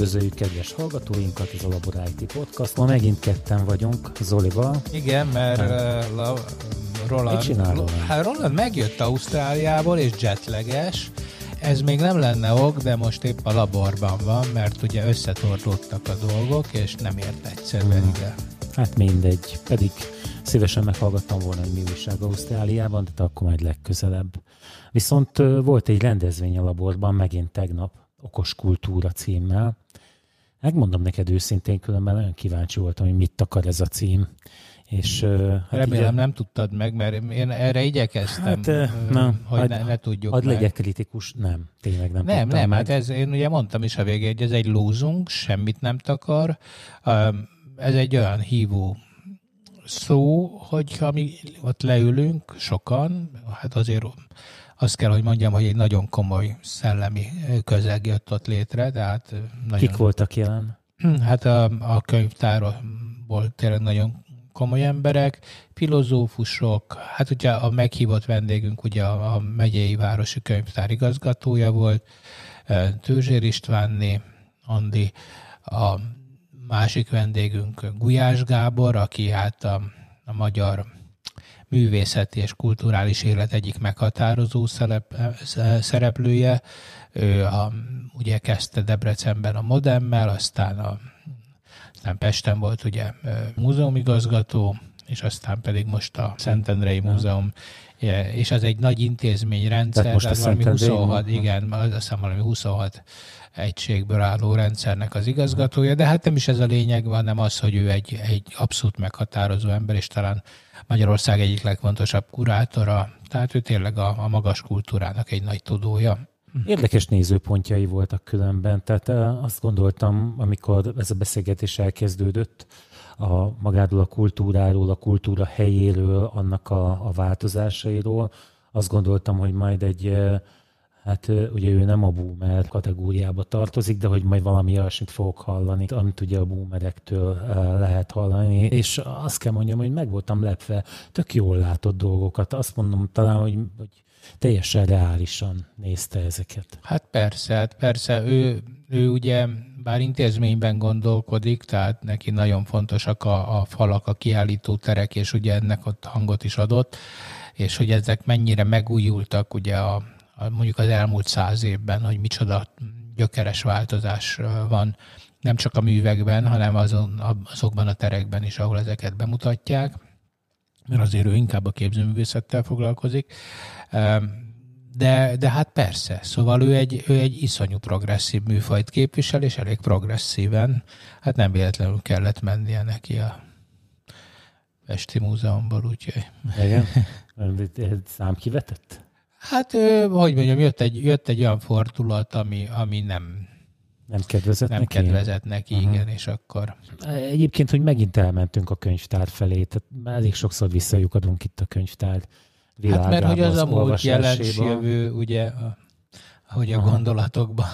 Üdvözöljük kedves hallgatóinkat, ez a Labor IT Podcast. Ma megint ketten vagyunk Zolival. Igen, mert uh, la, Roland, Mit csinál Hát Roland megjött Ausztráliából, és jetleges. Ez még nem lenne ok, de most épp a laborban van, mert ugye összetorlódtak a dolgok, és nem ért egyszerűen hmm. ide. Hát mindegy, pedig szívesen meghallgattam volna, hogy mi újság Ausztráliában, de akkor majd legközelebb. Viszont volt egy rendezvény a laborban, megint tegnap, Okos Kultúra címmel. Megmondom neked őszintén, különben nagyon kíváncsi voltam, hogy mit akar ez a cím. És, hát Remélem ugye, nem tudtad meg, mert én erre igyekeztem, hát, na, hogy ad, ne, ne tudjuk Ad legyek kritikus, nem, tényleg nem Nem, nem, meg. hát ez, én ugye mondtam is a végén, hogy ez egy lúzunk, semmit nem takar. Ez egy olyan hívó szó, hogyha mi ott leülünk sokan, hát azért azt kell, hogy mondjam, hogy egy nagyon komoly szellemi közeg jött ott létre. Tehát nagyon... Kik voltak jelen? Hát a, a könyvtárból tényleg nagyon komoly emberek, filozófusok, hát ugye a meghívott vendégünk ugye a, a megyei városi könyvtár igazgatója volt, Tőzsér Istvánné, Andi, a másik vendégünk Gulyás Gábor, aki hát a, a magyar művészeti és kulturális élet egyik meghatározó szerep, szereplője. Ő a, ugye kezdte Debrecenben a Modemmel, aztán, a, aztán Pesten volt ugye múzeumigazgató, és aztán pedig most a Szentendrei Múzeum, és ez egy nagy intézményrendszer, tehát, most valami 26, igen, azt hiszem valami 26 egységből álló rendszernek az igazgatója, de hát nem is ez a lényeg, hanem az, hogy ő egy, egy abszolút meghatározó ember, és talán Magyarország egyik legfontosabb kurátora, tehát ő tényleg a, a magas kultúrának egy nagy tudója. Érdekes nézőpontjai voltak különben, tehát azt gondoltam, amikor ez a beszélgetés elkezdődött, a magáról a kultúráról, a kultúra helyéről, annak a, a változásairól, azt gondoltam, hogy majd egy Hát ugye ő nem a boomer kategóriába tartozik, de hogy majd valami olyasmit fogok hallani, amit ugye a boomerektől lehet hallani. És azt kell mondjam, hogy meg voltam lepve, tök jól látott dolgokat. Azt mondom talán, hogy, hogy teljesen reálisan nézte ezeket. Hát persze, hát persze. Ő, ő ugye bár intézményben gondolkodik, tehát neki nagyon fontosak a, a falak, a kiállító terek, és ugye ennek ott hangot is adott, és hogy ezek mennyire megújultak ugye a, mondjuk az elmúlt száz évben, hogy micsoda gyökeres változás van nem csak a művekben, hanem azon, azokban a terekben is, ahol ezeket bemutatják, mert azért ő inkább a képzőművészettel foglalkozik. De, de hát persze, szóval ő egy, ő egy iszonyú progresszív műfajt képvisel, és elég progresszíven, hát nem véletlenül kellett mennie neki a Pesti Múzeumból, úgyhogy... Igen? Szám kivetett? Hát, hogy mondjam, jött egy, jött egy olyan fordulat, ami, ami nem, nem kedvezett nem neki? kedvezett neki, uh-huh. igen, és akkor... Egyébként, hogy megint elmentünk a könyvtár felé, tehát elég sokszor visszajukadunk itt a könyvtár világába. Hát mert hogy az, az a múlt jelens jövő, ugye, ahogy a Aha. gondolatokban.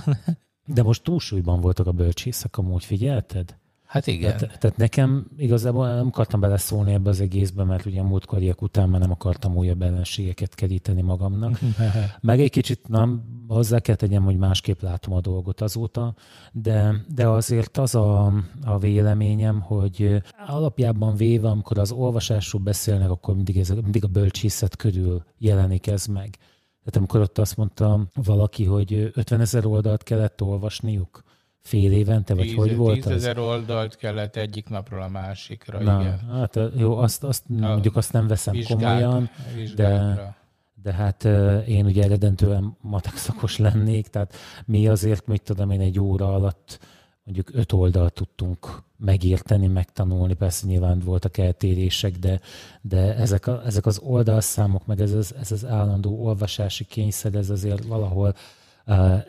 De most túlsúlyban voltak a bölcsészek, amúgy figyelted? Hát igen. Tehát, tehát nekem igazából nem akartam beleszólni ebbe az egészbe, mert ugye a múltkoriak után már nem akartam újabb ellenségeket keríteni magamnak. Meg egy kicsit nem hozzá kell tegyem, hogy másképp látom a dolgot azóta, de, de azért az a, a véleményem, hogy alapjában véve, amikor az olvasásról beszélnek, akkor mindig, ez, mindig a bölcsészet körül jelenik ez meg. Tehát amikor ott azt mondta valaki, hogy 50 ezer oldalt kellett olvasniuk, fél évente, vagy tíz, hogy volt Tízezer oldalt kellett egyik napról a másikra, Na, igen. Hát jó, azt, azt a mondjuk azt nem veszem vizsgát, komolyan, de, de hát én ugye eredentően matek szakos lennék, tehát mi azért, mit tudom én, egy óra alatt mondjuk öt oldalt tudtunk megérteni, megtanulni, persze nyilván voltak eltérések, de, de ezek, a, ezek az oldalszámok, meg ez az, ez az állandó olvasási kényszer, ez azért valahol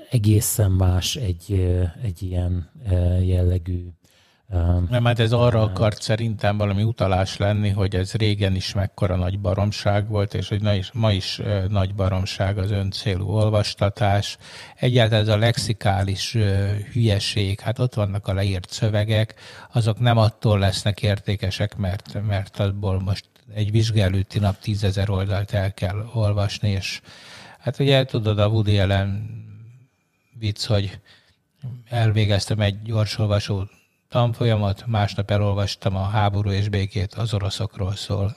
egészen más egy, egy ilyen jellegű nem, hát ez arra akart szerintem valami utalás lenni, hogy ez régen is mekkora nagy baromság volt, és hogy is, ma is nagy baromság az öncélú olvastatás. Egyáltalán ez a lexikális hülyeség, hát ott vannak a leírt szövegek, azok nem attól lesznek értékesek, mert, mert abból most egy vizsgálőti nap tízezer oldalt el kell olvasni, és hát ugye tudod, a Woody Allen vicc, hogy elvégeztem egy gyorsolvasó tanfolyamat, másnap elolvastam a háború és békét az oroszokról szól.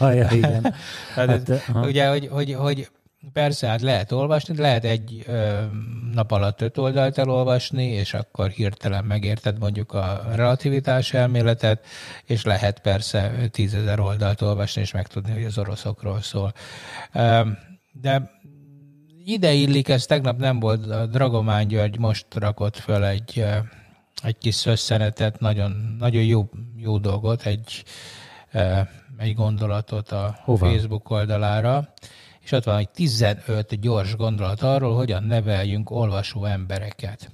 ja, igen. hát, hát, ugye, hogy, hogy, hogy Persze, hát lehet olvasni, lehet egy ö, nap alatt öt oldalt elolvasni, és akkor hirtelen megérted mondjuk a relativitás elméletet, és lehet persze tízezer oldalt olvasni, és megtudni, hogy az oroszokról szól. Ö, de ide illik, ez tegnap nem volt, a Dragomán György most rakott föl egy, egy kis szösszenetet, nagyon, nagyon jó, jó dolgot, egy, egy gondolatot a Hova? Facebook oldalára, és ott van egy 15 gyors gondolat arról, hogyan neveljünk olvasó embereket.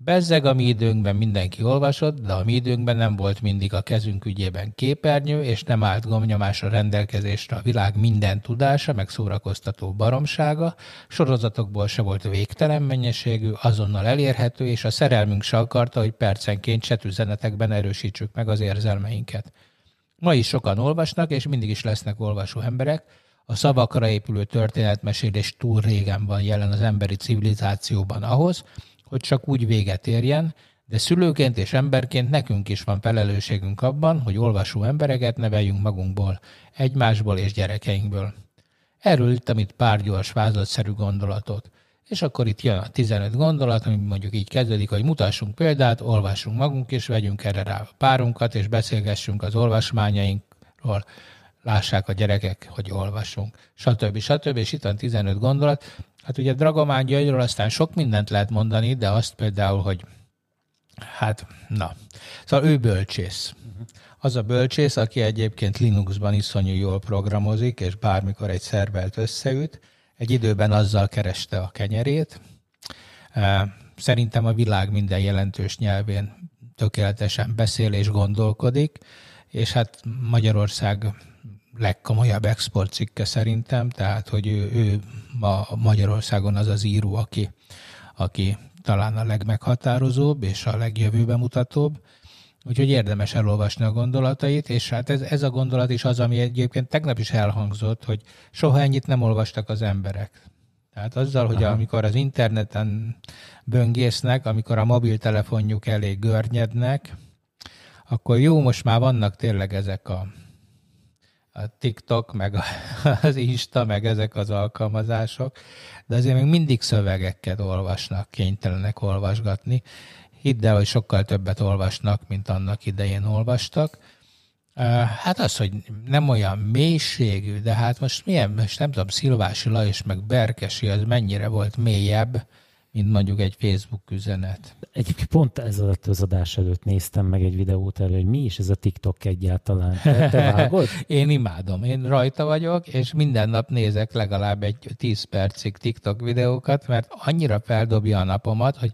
Bezzeg a mi időnkben mindenki olvasott, de a mi időnkben nem volt mindig a kezünk ügyében képernyő, és nem állt gomnyomásra rendelkezésre a világ minden tudása, meg szórakoztató baromsága, sorozatokból se volt végtelen mennyiségű, azonnal elérhető, és a szerelmünk se akarta, hogy percenként csetüzenetekben erősítsük meg az érzelmeinket. Ma is sokan olvasnak, és mindig is lesznek olvasó emberek, a szavakra épülő történetmesélés túl régen van jelen az emberi civilizációban ahhoz, hogy csak úgy véget érjen, de szülőként és emberként nekünk is van felelősségünk abban, hogy olvasó embereket neveljünk magunkból, egymásból és gyerekeinkből. Erről itt itt pár gyors vázlatszerű gondolatot. És akkor itt jön a 15 gondolat, ami mondjuk így kezdődik, hogy mutassunk példát, olvassunk magunk, és vegyünk erre rá a párunkat, és beszélgessünk az olvasmányainkról lássák a gyerekek, hogy olvasunk, stb. stb. És itt van 15 gondolat. Hát ugye Dragomán Györgyről aztán sok mindent lehet mondani, de azt például, hogy hát, na. Szóval ő bölcsész. Az a bölcsész, aki egyébként Linuxban iszonyú jól programozik, és bármikor egy szervelt összeüt, egy időben azzal kereste a kenyerét. Szerintem a világ minden jelentős nyelvén tökéletesen beszél és gondolkodik, és hát Magyarország legkomolyabb exportcikke szerintem, tehát hogy ő, ő ma Magyarországon az az író, aki, aki talán a legmeghatározóbb és a legjövőbe mutatóbb, úgyhogy érdemes elolvasni a gondolatait, és hát ez, ez a gondolat is az, ami egyébként tegnap is elhangzott, hogy soha ennyit nem olvastak az emberek. Tehát azzal, hogy Aha. amikor az interneten böngésznek, amikor a mobiltelefonjuk elé görnyednek, akkor jó, most már vannak tényleg ezek a a TikTok, meg az Insta, meg ezek az alkalmazások, de azért még mindig szövegeket olvasnak, kénytelenek olvasgatni. Hidd el, hogy sokkal többet olvasnak, mint annak idején olvastak. Hát az, hogy nem olyan mélységű, de hát most milyen, most nem tudom, Szilvási Lajos meg Berkesi, az mennyire volt mélyebb, mint mondjuk egy Facebook üzenet. Egyébként pont ez alatt az adás előtt néztem meg egy videót elő, hogy mi is ez a TikTok egyáltalán. Te, te vágod? Én imádom. Én rajta vagyok, és minden nap nézek legalább egy 10 percig TikTok videókat, mert annyira feldobja a napomat, hogy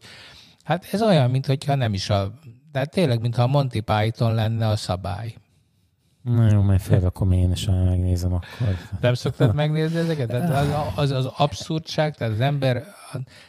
hát ez olyan, mintha nem is a... Tehát tényleg, mintha a Monty Python lenne a szabály. Na jó, majd felrakom én, és megnézem akkor. Nem szoktad megnézni ezeket? Tehát az, az, az abszurdság, tehát az ember,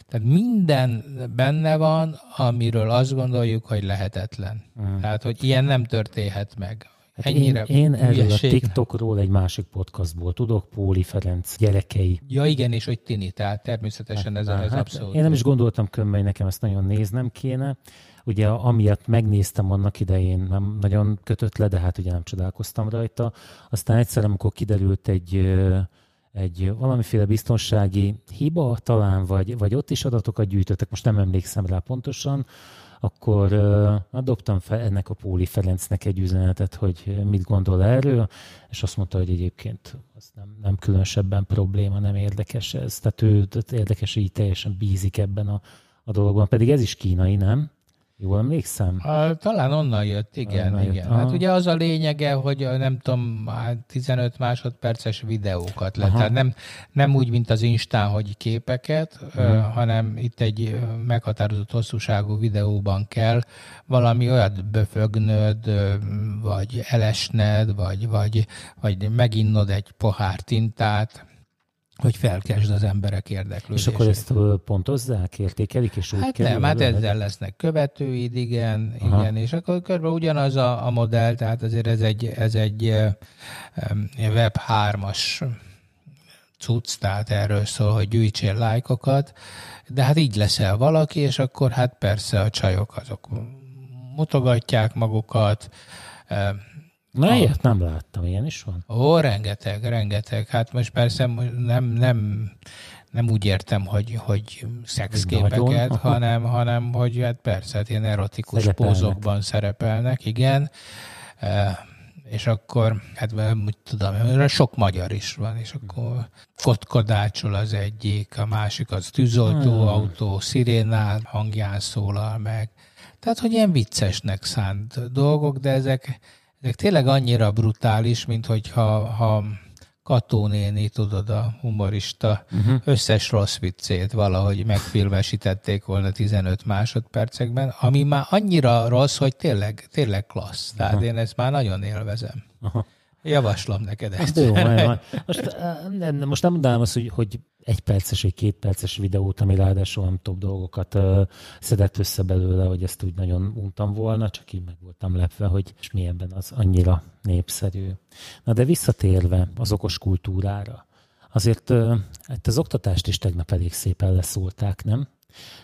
tehát minden benne van, amiről azt gondoljuk, hogy lehetetlen. Mm. Tehát, hogy ilyen nem történhet meg. Hát Ennyire én, én erről a TikTokról egy másik podcastból tudok, Póli Ferenc gyerekei. Ja igen, és hogy Tini, tehát természetesen hát, ez, ez hát abszolút. Én nem is gondoltam kömmel, nekem ezt nagyon néznem kéne. Ugye amiatt megnéztem annak idején, nem nagyon kötött le, de hát ugye nem csodálkoztam rajta. Aztán egyszer, amikor kiderült egy egy valamiféle biztonsági hiba talán, vagy, vagy ott is adatokat gyűjtöttek, most nem emlékszem rá pontosan, akkor uh, dobtam fel ennek a Póli Ferencnek egy üzenetet, hogy mit gondol erről, és azt mondta, hogy egyébként az nem, nem különösebben probléma, nem érdekes ez. Tehát ő érdekes, hogy így teljesen bízik ebben a, a dologban, pedig ez is kínai, nem? Jól emlékszem? A, talán onnan jött, igen. Onnan igen. Jött. Hát ugye az a lényege, hogy nem tudom, 15 másodperces videókat lehet. Tehát nem, nem úgy, mint az Instán, hogy képeket, uh-huh. hanem itt egy meghatározott hosszúságú videóban kell valami olyat böfögnöd, vagy elesned, vagy, vagy, vagy meginnod egy pohár tintát, hogy felkesd az emberek érdeklődését. És akkor ezt pontozzák, értékelik, és úgy Hát nem, hát ezzel lesznek követőid, igen, Aha. igen, és akkor körülbelül ugyanaz a, a modell, tehát azért ez egy, ez egy Web 3-as cucc, tehát erről szól, hogy gyűjtsél lájkokat, de hát így leszel valaki, és akkor hát persze a csajok azok mutogatják magukat. Na, a... ilyet nem láttam, ilyen is van? Ó, rengeteg, rengeteg. Hát most persze nem, nem, nem úgy értem, hogy, hogy szexképeket, hanem, hanem hogy hát persze, hát ilyen erotikus szerepelnek. pózokban szerepelnek, igen és akkor, hát úgy tudom, sok magyar is van, és akkor kotkodácsol az egyik, a másik az tűzoltóautó, hmm. szirénál hangján szólal meg. Tehát, hogy ilyen viccesnek szánt dolgok, de ezek tényleg annyira brutális, mint hogyha ha Kató néni, tudod, a humorista uh-huh. összes rossz viccét valahogy megfilmesítették volna 15 másodpercekben, ami már annyira rossz, hogy tényleg, tényleg klassz. Tehát uh-huh. én ezt már nagyon élvezem. Uh-huh. Javaslom neked ezt. Jó, majd, majd. Most, nem, most nem mondanám azt, hogy, hogy egy perces vagy két perces videót, ami ráadásul nem több dolgokat uh, szedett össze belőle, hogy ezt úgy nagyon untam volna, csak így meg voltam lepve, hogy és mi ebben az annyira népszerű. Na de visszatérve az okos kultúrára, azért uh, hát az oktatást is tegnap elég szépen leszólták, nem?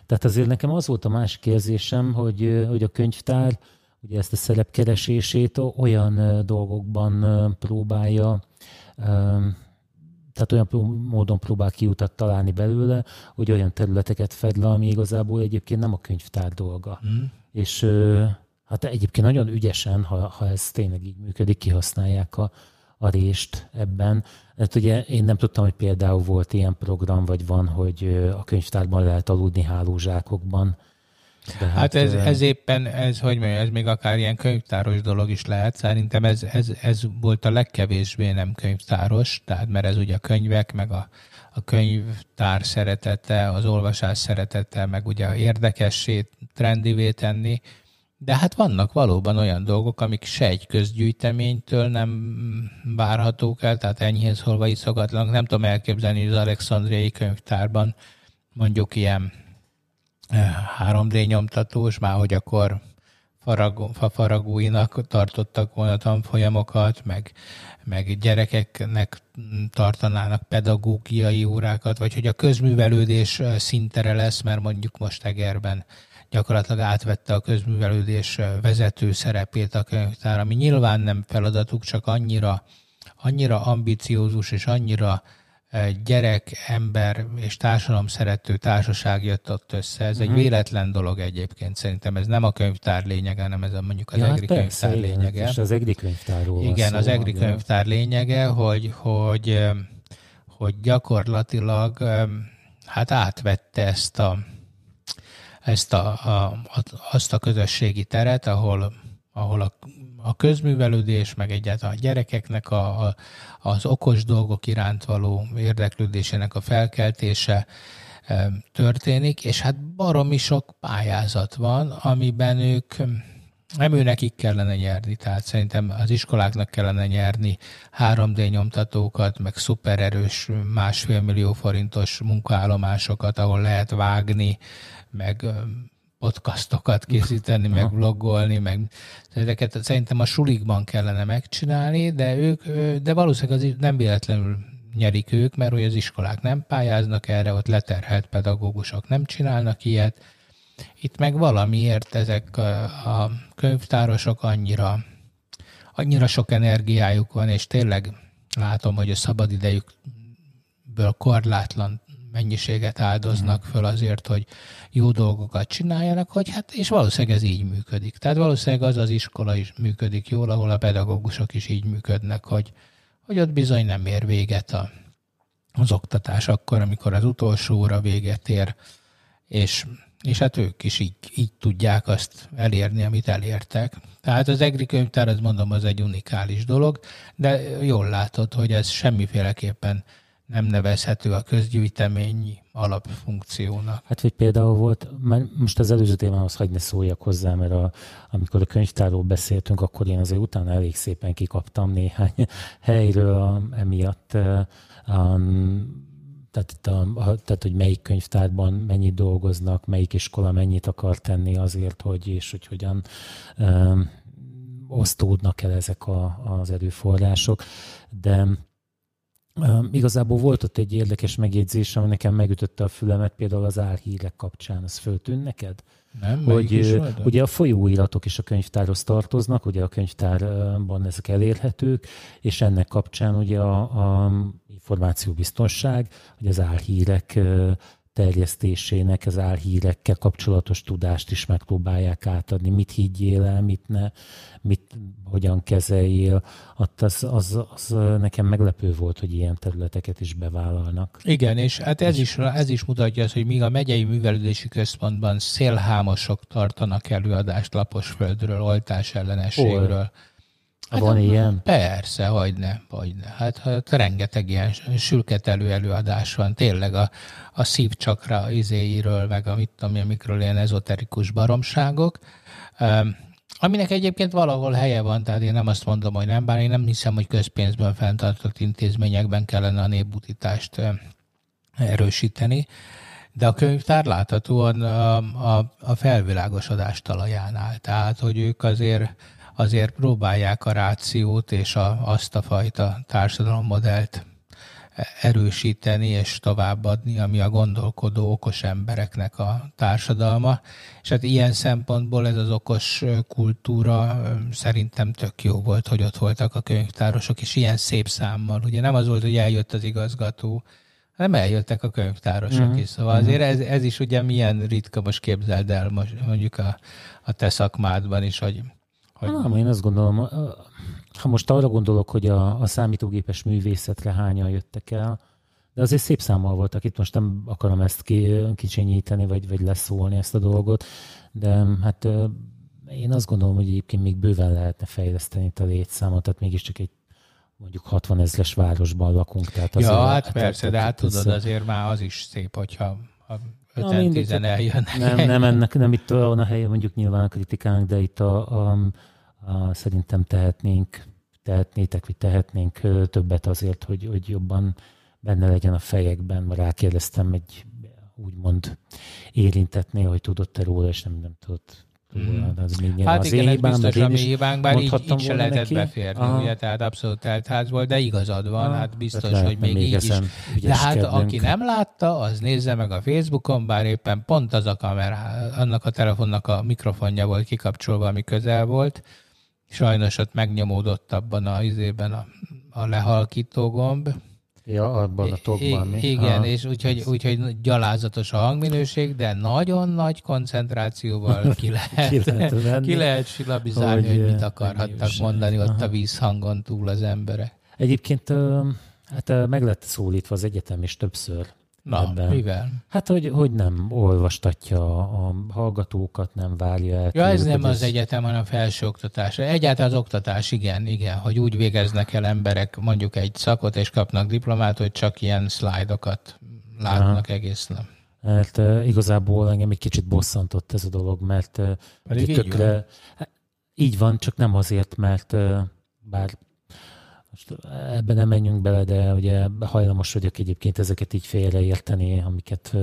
Tehát azért nekem az volt a másik érzésem, hogy, hogy a könyvtár ugye ezt a szerepkeresését olyan dolgokban próbálja tehát olyan módon próbál kiutat találni belőle, hogy olyan területeket fed le, ami igazából egyébként nem a könyvtár dolga. Mm. És hát egyébként nagyon ügyesen, ha, ha ez tényleg így működik, kihasználják a, a részt ebben. Hát ugye én nem tudtam, hogy például volt ilyen program, vagy van, hogy a könyvtárban lehet aludni hálózsákokban, hát, hát ez, ez éppen, ez, hogy mondjam, ez még akár ilyen könyvtáros dolog is lehet. Szerintem ez, ez, ez volt a legkevésbé nem könyvtáros, tehát mert ez ugye a könyvek, meg a, a könyvtár szeretete, az olvasás szeretete, meg ugye érdekessé, trendivé tenni. De hát vannak valóban olyan dolgok, amik se egy közgyűjteménytől nem várhatók el, tehát enyhén szólva iszokatlanak. Nem tudom elképzelni, hogy az Alexandriai könyvtárban mondjuk ilyen 3D nyomtatós, már hogy akkor faragó, faragóinak tartottak volna tanfolyamokat, meg, meg gyerekeknek tartanának pedagógiai órákat, vagy hogy a közművelődés szintere lesz, mert mondjuk most Egerben gyakorlatilag átvette a közművelődés vezető szerepét a könyvtár, ami nyilván nem feladatuk, csak annyira, annyira ambiciózus és annyira gyerek, ember és társadalom szerető társaság jött ott össze. Ez uh-huh. egy mhm. véletlen dolog egyébként. Szerintem ez nem a könyvtár lényege, hanem ez a, mondjuk az ja, EGRI persze, könyvtár igen, lényege. És az EGRI könyvtárról Igen, az EGRI könyvtár lényege, hogy, hogy, hogy gyakorlatilag hát átvette ezt a, ezt a, a, azt a közösségi teret, ahol, ahol a a közművelődés, meg egyáltalán a gyerekeknek a, a, az okos dolgok iránt való érdeklődésének a felkeltése történik, és hát baromi sok pályázat van, amiben ők nem ő nekik kellene nyerni, tehát szerintem az iskoláknak kellene nyerni 3D nyomtatókat, meg szupererős másfél millió forintos munkaállomásokat, ahol lehet vágni, meg podcastokat készíteni, meg vlogolni, meg ezeket szerintem a sulikban kellene megcsinálni, de ők, de valószínűleg az nem véletlenül nyerik ők, mert hogy az iskolák nem pályáznak erre, ott leterhelt pedagógusok nem csinálnak ilyet. Itt meg valamiért ezek a, a könyvtárosok annyira, annyira sok energiájuk van, és tényleg látom, hogy a szabadidejükből korlátlan mennyiséget áldoznak föl azért, hogy jó dolgokat csináljanak, hogy hát, és valószínűleg ez így működik. Tehát valószínűleg az az iskola is működik jól, ahol a pedagógusok is így működnek, hogy, hogy ott bizony nem ér véget a, az oktatás akkor, amikor az utolsó óra véget ér, és, és hát ők is így, így tudják azt elérni, amit elértek. Tehát az EGRI könyvtár, az mondom, az egy unikális dolog, de jól látod, hogy ez semmiféleképpen nem nevezhető a közgyűjteményi alapfunkciónak. Hát, hogy például volt, mert most az előző témához hagyni szóljak hozzá, mert a, amikor a könyvtárról beszéltünk, akkor én azért utána elég szépen kikaptam néhány helyről a, emiatt. A, tehát, a, a, tehát, hogy melyik könyvtárban mennyit dolgoznak, melyik iskola mennyit akar tenni azért, hogy és hogy hogyan um, osztódnak el ezek a, az erőforrások. De Igazából volt ott egy érdekes megjegyzés, ami nekem megütötte a fülemet, például az álhírek kapcsán. Az föltűn neked? Nem, hogy ugye a folyóiratok is a könyvtárhoz tartoznak, ugye a könyvtárban ezek elérhetők, és ennek kapcsán ugye a, a információbiztonság, hogy az álhírek terjesztésének, az álhírekkel kapcsolatos tudást is megpróbálják átadni, mit higgyél el, mit ne, mit, hogyan kezeljél. Az, az, az nekem meglepő volt, hogy ilyen területeket is bevállalnak. Igen, és hát ez is, ez is mutatja azt, hogy míg a megyei művelődési központban szélhámosok tartanak előadást Laposföldről, oltás ellenességről, Hol? Hát Van ilyen? Persze, hogy ne, hogy ne. Hát, hát rengeteg ilyen sülketelő előadás van, tényleg a, a szívcsakra izéiről, meg a mit tudom, amikről ilyen ezoterikus baromságok. Um, aminek egyébként valahol helye van, tehát én nem azt mondom, hogy nem, bár én nem hiszem, hogy közpénzben fenntartott intézményekben kellene a népbutítást erősíteni, de a könyvtár láthatóan a, a, a felvilágosodás talaján áll. Tehát, hogy ők azért azért próbálják a rációt és a, azt a fajta társadalommodellt erősíteni és továbbadni, ami a gondolkodó okos embereknek a társadalma. És hát ilyen szempontból ez az okos kultúra szerintem tök jó volt, hogy ott voltak a könyvtárosok, és ilyen szép számmal. Ugye nem az volt, hogy eljött az igazgató, hanem eljöttek a könyvtárosok mm-hmm. is. Szóval mm-hmm. azért ez, ez is ugye milyen ritka, most képzeld el most mondjuk a, a te szakmádban is, hogy hogy... Nem, én azt gondolom, ha most arra gondolok, hogy a, a számítógépes művészetre hányan jöttek el, de azért szép számmal voltak itt, most nem akarom ezt ki, kicsinyíteni, vagy, vagy leszólni ezt a dolgot, de hát én azt gondolom, hogy egyébként még bőven lehetne fejleszteni itt a létszámot, tehát mégiscsak egy mondjuk 60 ezres városban lakunk. Tehát azért, ja, hát persze, de hát tudod, azért már az is szép, hogyha tizen eljönnek. Nem, nem, ennek, nem itt van a helye mondjuk nyilván a kritikánk, de itt a, a, szerintem tehetnénk, tehetnétek, vagy tehetnénk többet azért, hogy, hogy jobban benne legyen a fejekben. Ma rákérdeztem egy úgymond érintetnél, hogy tudott-e róla, és nem, nem tudott Mm. Az hát az igen, ez biztos a mi hibánk, bár így, így se lehetett neki? beférni, Aha. ugye, tehát abszolút teltház volt, de igazad van, Aha. hát biztos, hát hogy még így is. De hát aki nem látta, az nézze meg a Facebookon, bár éppen pont az a kamera, annak a telefonnak a mikrofonja volt kikapcsolva, ami közel volt, sajnos ott megnyomódott abban a izében a, a lehalkító gomb, Ja, abban a tokban. mi? Igen, ha. és úgyhogy, úgyhogy gyalázatos a hangminőség, de nagyon nagy koncentrációval ki lehet, ki lehet, venni, ki lehet silabizálni, hogy, hogy mit akarhattak mondani ott Aha. a vízhangon túl az emberek. Egyébként hát meg lett szólítva az egyetem is többször Na, ebben. mivel? Hát, hogy, hogy nem olvastatja a hallgatókat, nem várja el. Ja, ez nem az ez... egyetem, hanem felsőoktatás. Egyáltalán az oktatás, igen, igen, hogy úgy végeznek el emberek mondjuk egy szakot, és kapnak diplomát, hogy csak ilyen szlájdokat látnak Aha. egész nap. Mert uh, igazából engem egy kicsit bosszantott ez a dolog, mert uh, így, tökre, van. Hát, így van, csak nem azért, mert uh, bár most ebben nem menjünk bele, de ugye hajlamos vagyok egyébként ezeket így félreérteni, amiket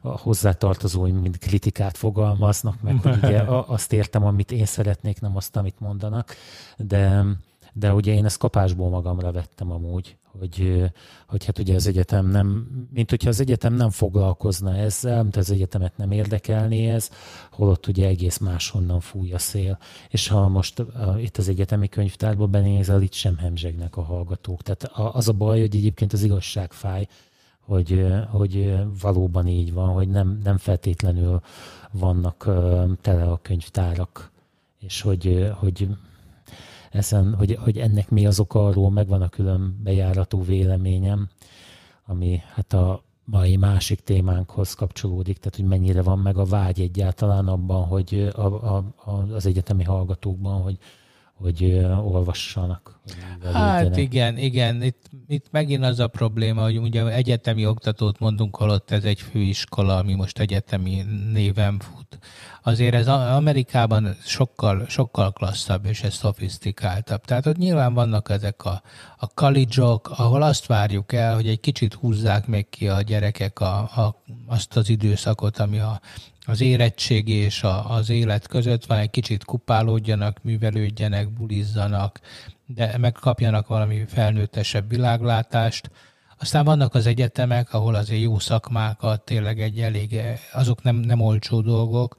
a hozzátartozóim mind kritikát fogalmaznak, meg hogy ugye azt értem, amit én szeretnék, nem azt, amit mondanak, de, de ugye én ezt kapásból magamra vettem amúgy, hogy, hogy hát ugye az egyetem nem, mint hogyha az egyetem nem foglalkozna ezzel, mint az egyetemet nem érdekelné ez, holott ugye egész máshonnan fúj a szél. És ha most uh, itt az egyetemi könyvtárba benézel, itt sem hemzsegnek a hallgatók. Tehát az a baj, hogy egyébként az igazság fáj, hogy, hogy valóban így van, hogy nem, nem feltétlenül vannak tele a könyvtárak, és hogy, hogy ezen, hogy, hogy ennek mi az oka, arról megvan a külön bejáratú véleményem, ami hát a mai másik témánkhoz kapcsolódik, tehát hogy mennyire van meg a vágy egyáltalán abban, hogy a, a, a, az egyetemi hallgatókban, hogy, hogy olvassanak. Hogy hát igen, igen. Itt, itt megint az a probléma, hogy ugye egyetemi oktatót mondunk, holott ez egy főiskola, ami most egyetemi néven fut azért ez Amerikában sokkal, sokkal klasszabb és ez szofisztikáltabb. Tehát ott nyilván vannak ezek a, a college ahol azt várjuk el, hogy egy kicsit húzzák még ki a gyerekek a, a, azt az időszakot, ami a, az érettség és a, az élet között. Van, egy kicsit kupálódjanak, művelődjenek, bulizzanak, de megkapjanak valami felnőttesebb világlátást. Aztán vannak az egyetemek, ahol azért jó szakmákat, tényleg egy elég, azok nem, nem olcsó dolgok,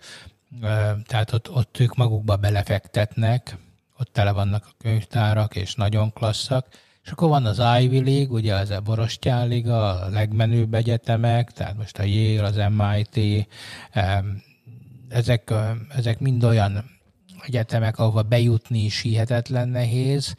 tehát ott, ott ők magukba belefektetnek, ott tele vannak a könyvtárak, és nagyon klasszak, és akkor van az Ivy League, ugye az a Borostyán Liga, a legmenőbb egyetemek, tehát most a Yale, az MIT, ezek, ezek mind olyan egyetemek, ahova bejutni is hihetetlen nehéz,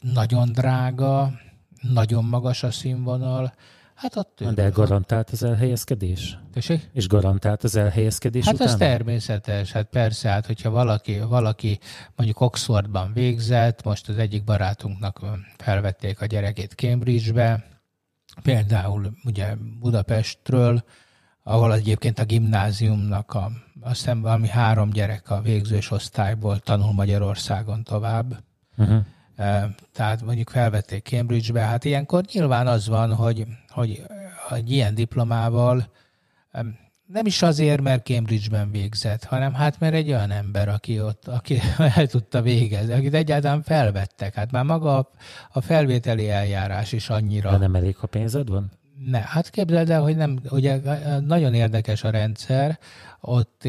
nagyon drága, nagyon magas a színvonal, Hát ott ő. De garantált az elhelyezkedés? Tessék? És garantált az elhelyezkedés Hát utána? ez természetes, hát persze, hát hogyha valaki, valaki mondjuk Oxfordban végzett, most az egyik barátunknak felvették a gyerekét Cambridge-be, például ugye Budapestről, ahol egyébként a gimnáziumnak a, azt hiszem valami három gyerek a végzős osztályból tanul Magyarországon tovább. Uh-huh. Tehát mondjuk felvették Cambridge-be, hát ilyenkor nyilván az van, hogy, hogy egy ilyen diplomával nem is azért, mert Cambridge-ben végzett, hanem hát mert egy olyan ember, aki ott, aki el tudta végezni, akit egyáltalán felvettek. Hát már maga a, felvételi eljárás is annyira... De nem elég, ha pénzed van? Ne, hát képzeld el, hogy nem, ugye nagyon érdekes a rendszer, ott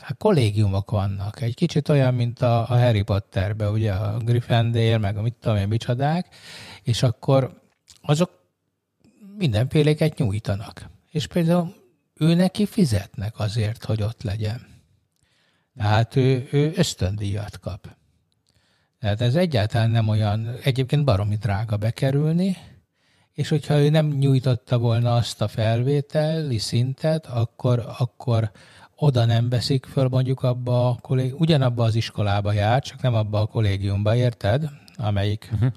hát kollégiumok vannak. Egy kicsit olyan, mint a, a Harry Potterben, ugye a Gryffindor, meg a mit tudom én, micsodák, és akkor azok mindenféléket nyújtanak. És például ő neki fizetnek azért, hogy ott legyen. Tehát ő, ő ösztöndíjat kap. Tehát ez egyáltalán nem olyan, egyébként baromi drága bekerülni, és hogyha ő nem nyújtotta volna azt a felvételi szintet, akkor, akkor oda nem veszik föl mondjuk abba a kollég... ugyanabba az iskolába jár, csak nem abba a kollégiumba, érted? Amelyik, uh-huh.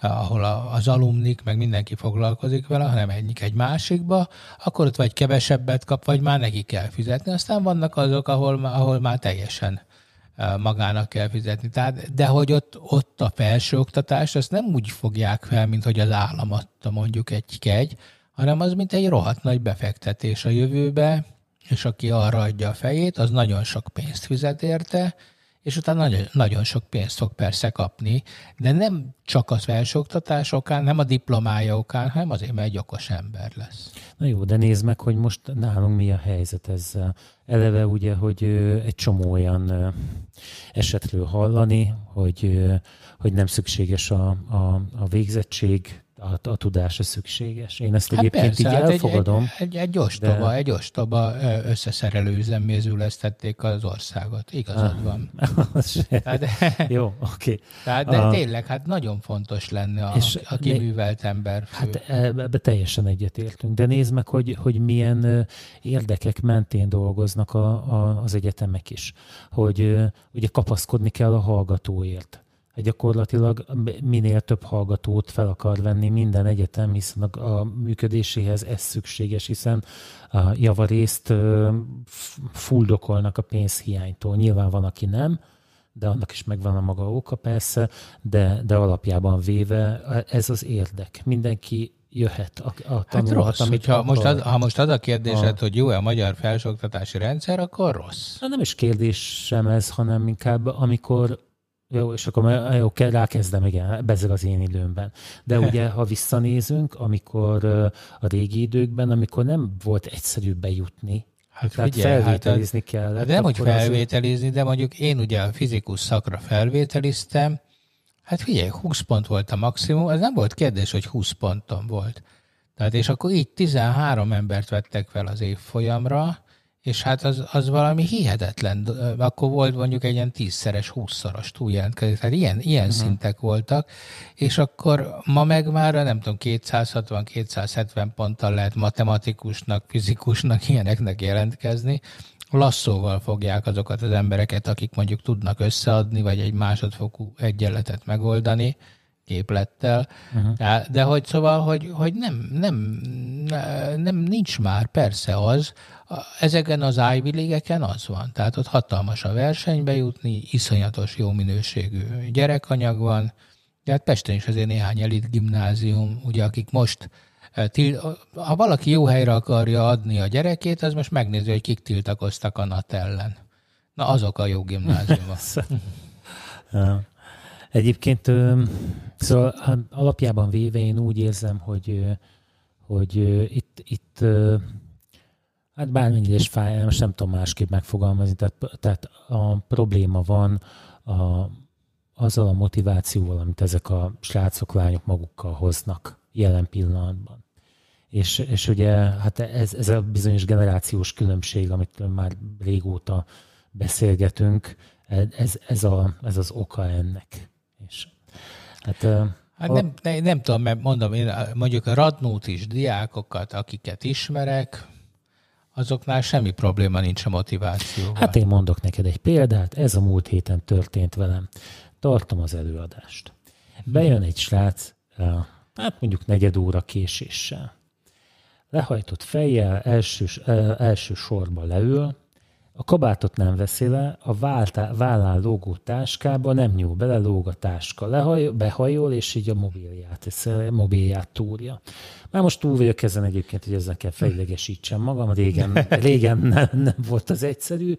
ahol a, az alumnik, meg mindenki foglalkozik vele, hanem egyik egy másikba, akkor ott vagy kevesebbet kap, vagy már neki kell fizetni. Aztán vannak azok, ahol, ahol már teljesen magának kell fizetni. Tehát, de hogy ott, ott a felsőoktatás, azt nem úgy fogják fel, mint hogy az állam adta mondjuk egy kegy, hanem az mint egy rohadt nagy befektetés a jövőbe, és aki arra adja a fejét, az nagyon sok pénzt fizet érte, és utána nagyon, nagyon sok pénzt fog persze kapni, de nem csak az felsőoktatás okán, nem a diplomája okán, hanem azért, mert egy okos ember lesz. Na jó, de nézd meg, hogy most nálunk mi a helyzet ezzel. Eleve ugye, hogy egy csomó olyan esetről hallani, hogy, hogy nem szükséges a, a, a végzettség, a, a tudása szükséges. Én ezt hát egyébként persze, így hát elfogadom. Egy, egy, egy ostoba, de... egy ostoba összeszerelő üzemmézüleztették az országot. Igazad ah, van. tehát, Jó, oké. Okay. Tehát, de uh, tényleg, hát nagyon fontos lenne a, és a kiművelt ember. Fő. Hát ebbe teljesen egyetértünk. De nézd meg, hogy, hogy milyen érdekek mentén dolgoznak a, a, az egyetemek is. Hogy ugye kapaszkodni kell a hallgatóért gyakorlatilag minél több hallgatót fel akar venni minden egyetem, hiszen a, a működéséhez ez szükséges, hiszen a javarészt fuldokolnak a pénzhiánytól. Nyilván van, aki nem, de annak is megvan a maga oka persze, de, de alapjában véve ez az érdek. Mindenki jöhet, a, a hát rossz, amit hogyha most az, ha most az a kérdésed, a... hogy jó-e a magyar felsőoktatási rendszer, akkor rossz. Nem is kérdésem ez, hanem inkább amikor jó, és akkor jó, rákezdem, igen, bezeg az én időmben. De ugye, ha visszanézünk, amikor a régi időkben, amikor nem volt egyszerű bejutni, Hát Tehát figyelj, hát felvételizni hát, kell. Hát nem, hogy felvételizni, de mondjuk én ugye a fizikus szakra felvételiztem, hát figyelj, 20 pont volt a maximum, ez nem volt kérdés, hogy 20 ponton volt. Tehát és akkor így 13 embert vettek fel az évfolyamra, és hát az, az valami hihetetlen. Akkor volt mondjuk egy ilyen tízszeres, húszszoros túljelentkezés. Tehát ilyen, ilyen uh-huh. szintek voltak, és akkor ma meg már nem tudom, 260-270 ponttal lehet matematikusnak, fizikusnak, ilyeneknek jelentkezni. Lasszóval fogják azokat az embereket, akik mondjuk tudnak összeadni, vagy egy másodfokú egyenletet megoldani képlettel, uh-huh. de, hogy szóval, hogy, hogy nem, nem, nem, nincs már persze az, ezeken az Ivy League-eken az van. Tehát ott hatalmas a versenybe jutni, iszonyatos jó minőségű gyerekanyag van, de hát Pesten is azért néhány elit gimnázium, ugye akik most ha valaki jó helyre akarja adni a gyerekét, az most megnézi, hogy kik tiltakoztak a NAT ellen. Na azok a jó gimnáziumok. Egyébként szóval hát alapjában véve én úgy érzem, hogy, hogy itt, itt hát bármennyire is fáj, most nem tudom másképp megfogalmazni, tehát, tehát a probléma van a, azzal a motivációval, amit ezek a srácok, lányok magukkal hoznak jelen pillanatban. És, és ugye hát ez, ez a bizonyos generációs különbség, amit már régóta beszélgetünk, ez, ez, a, ez az oka ennek. Hát, hát a... nem, nem, nem tudom, mert mondom, én mondjuk a Radnót is, diákokat, akiket ismerek, azoknál semmi probléma nincs a motivációval. Hát én mondok neked egy példát, ez a múlt héten történt velem. Tartom az előadást. Bejön egy srác, hát mondjuk negyed óra késéssel. Lehajtott fejjel, első, első sorba leül, a kabátot nem veszi le, a vállán lógó táskába nem nyúl bele, lóg a táska. Lehajol, behajol, és így a mobilját, mobilját túrja. Már most túl vagyok ezen egyébként, hogy ezzel kell fejlegesítsem magam. Régen, régen nem, nem volt az egyszerű.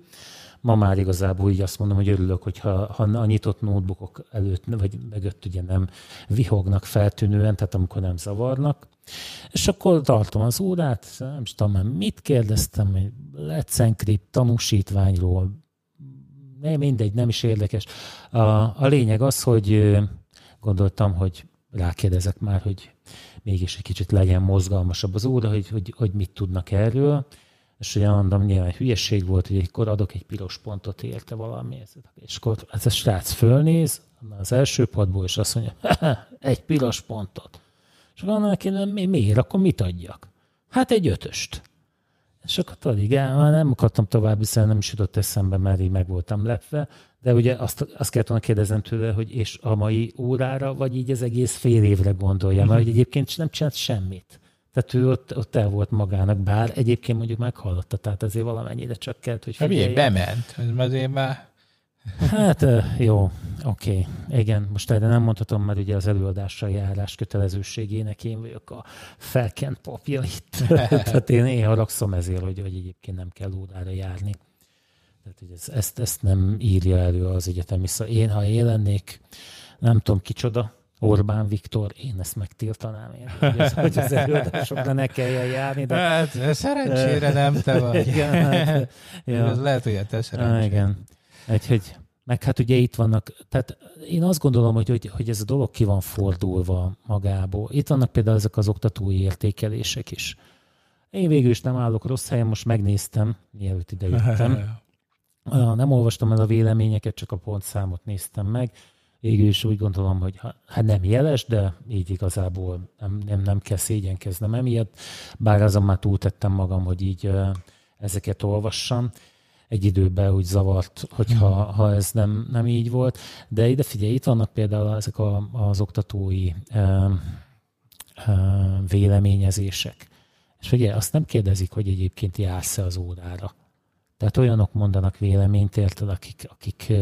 Ma már igazából így azt mondom, hogy örülök, hogyha ha a nyitott notebookok előtt, vagy mögött ugye nem vihognak feltűnően, tehát amikor nem zavarnak. És akkor tartom az órát, nem tudom már mit kérdeztem, hogy Let's Encrypt tanúsítványról, nem mindegy, nem is érdekes. A, a lényeg az, hogy gondoltam, hogy rákérdezek már, hogy mégis egy kicsit legyen mozgalmasabb az óra, hogy, hogy, hogy mit tudnak erről. És ugye mondom, nyilván hülyeség volt, hogy akkor adok egy piros pontot érte valami. És akkor ez a srác fölnéz az első padból, és azt mondja, egy piros pontot. És van neki, mi, miért, akkor mit adjak? Hát egy ötöst. És akkor tudod, igen, már nem akartam tovább, hiszen nem is jutott eszembe, mert így meg voltam lepve, de ugye azt, azt kellett volna kérdezem tőle, hogy és a mai órára, vagy így az egész fél évre gondolja, mert hogy egyébként nem csinált semmit. Tehát ő ott, ott el volt magának, bár egyébként mondjuk meghallotta, tehát azért valamennyire csak kellett, hogy figyeljen. Bement, azért már Hát jó, oké. Okay. Igen, most erre nem mondhatom, mert ugye az előadásra járás kötelezőségének én vagyok a felkent papja itt. Tehát én, én haragszom ezért, hogy, hogy egyébként nem kell órára járni. Tehát, hogy ez, ezt, ezt nem írja elő az egyetem. Szóval én, ha én lennék, nem tudom kicsoda, Orbán Viktor, én ezt megtiltanám én, hogy, ez, hogy az előadásokra ne kelljen járni. De... Hát, szerencsére nem te vagy. Igen, hát, ja. Ez lehet, hogy te szerencsére. Igen. Úgyhogy, meg hát ugye itt vannak, tehát én azt gondolom, hogy, hogy, hogy ez a dolog ki van fordulva magából. Itt vannak például ezek az oktatói értékelések is. Én végül is nem állok rossz helyen, most megnéztem, mielőtt ide jöttem. Nem olvastam el a véleményeket, csak a pontszámot néztem meg. Végül is úgy gondolom, hogy hát nem jeles, de így igazából nem, nem, nem kell szégyenkeznem emiatt. Bár azon már túltettem magam, hogy így ezeket olvassam egy időben úgy zavart, hogyha hmm. ha ez nem, nem így volt. De ide figyelj, itt vannak például ezek a, az oktatói e, e, véleményezések. És ugye azt nem kérdezik, hogy egyébként jársz-e az órára. Tehát olyanok mondanak véleményt, érted, akik, akik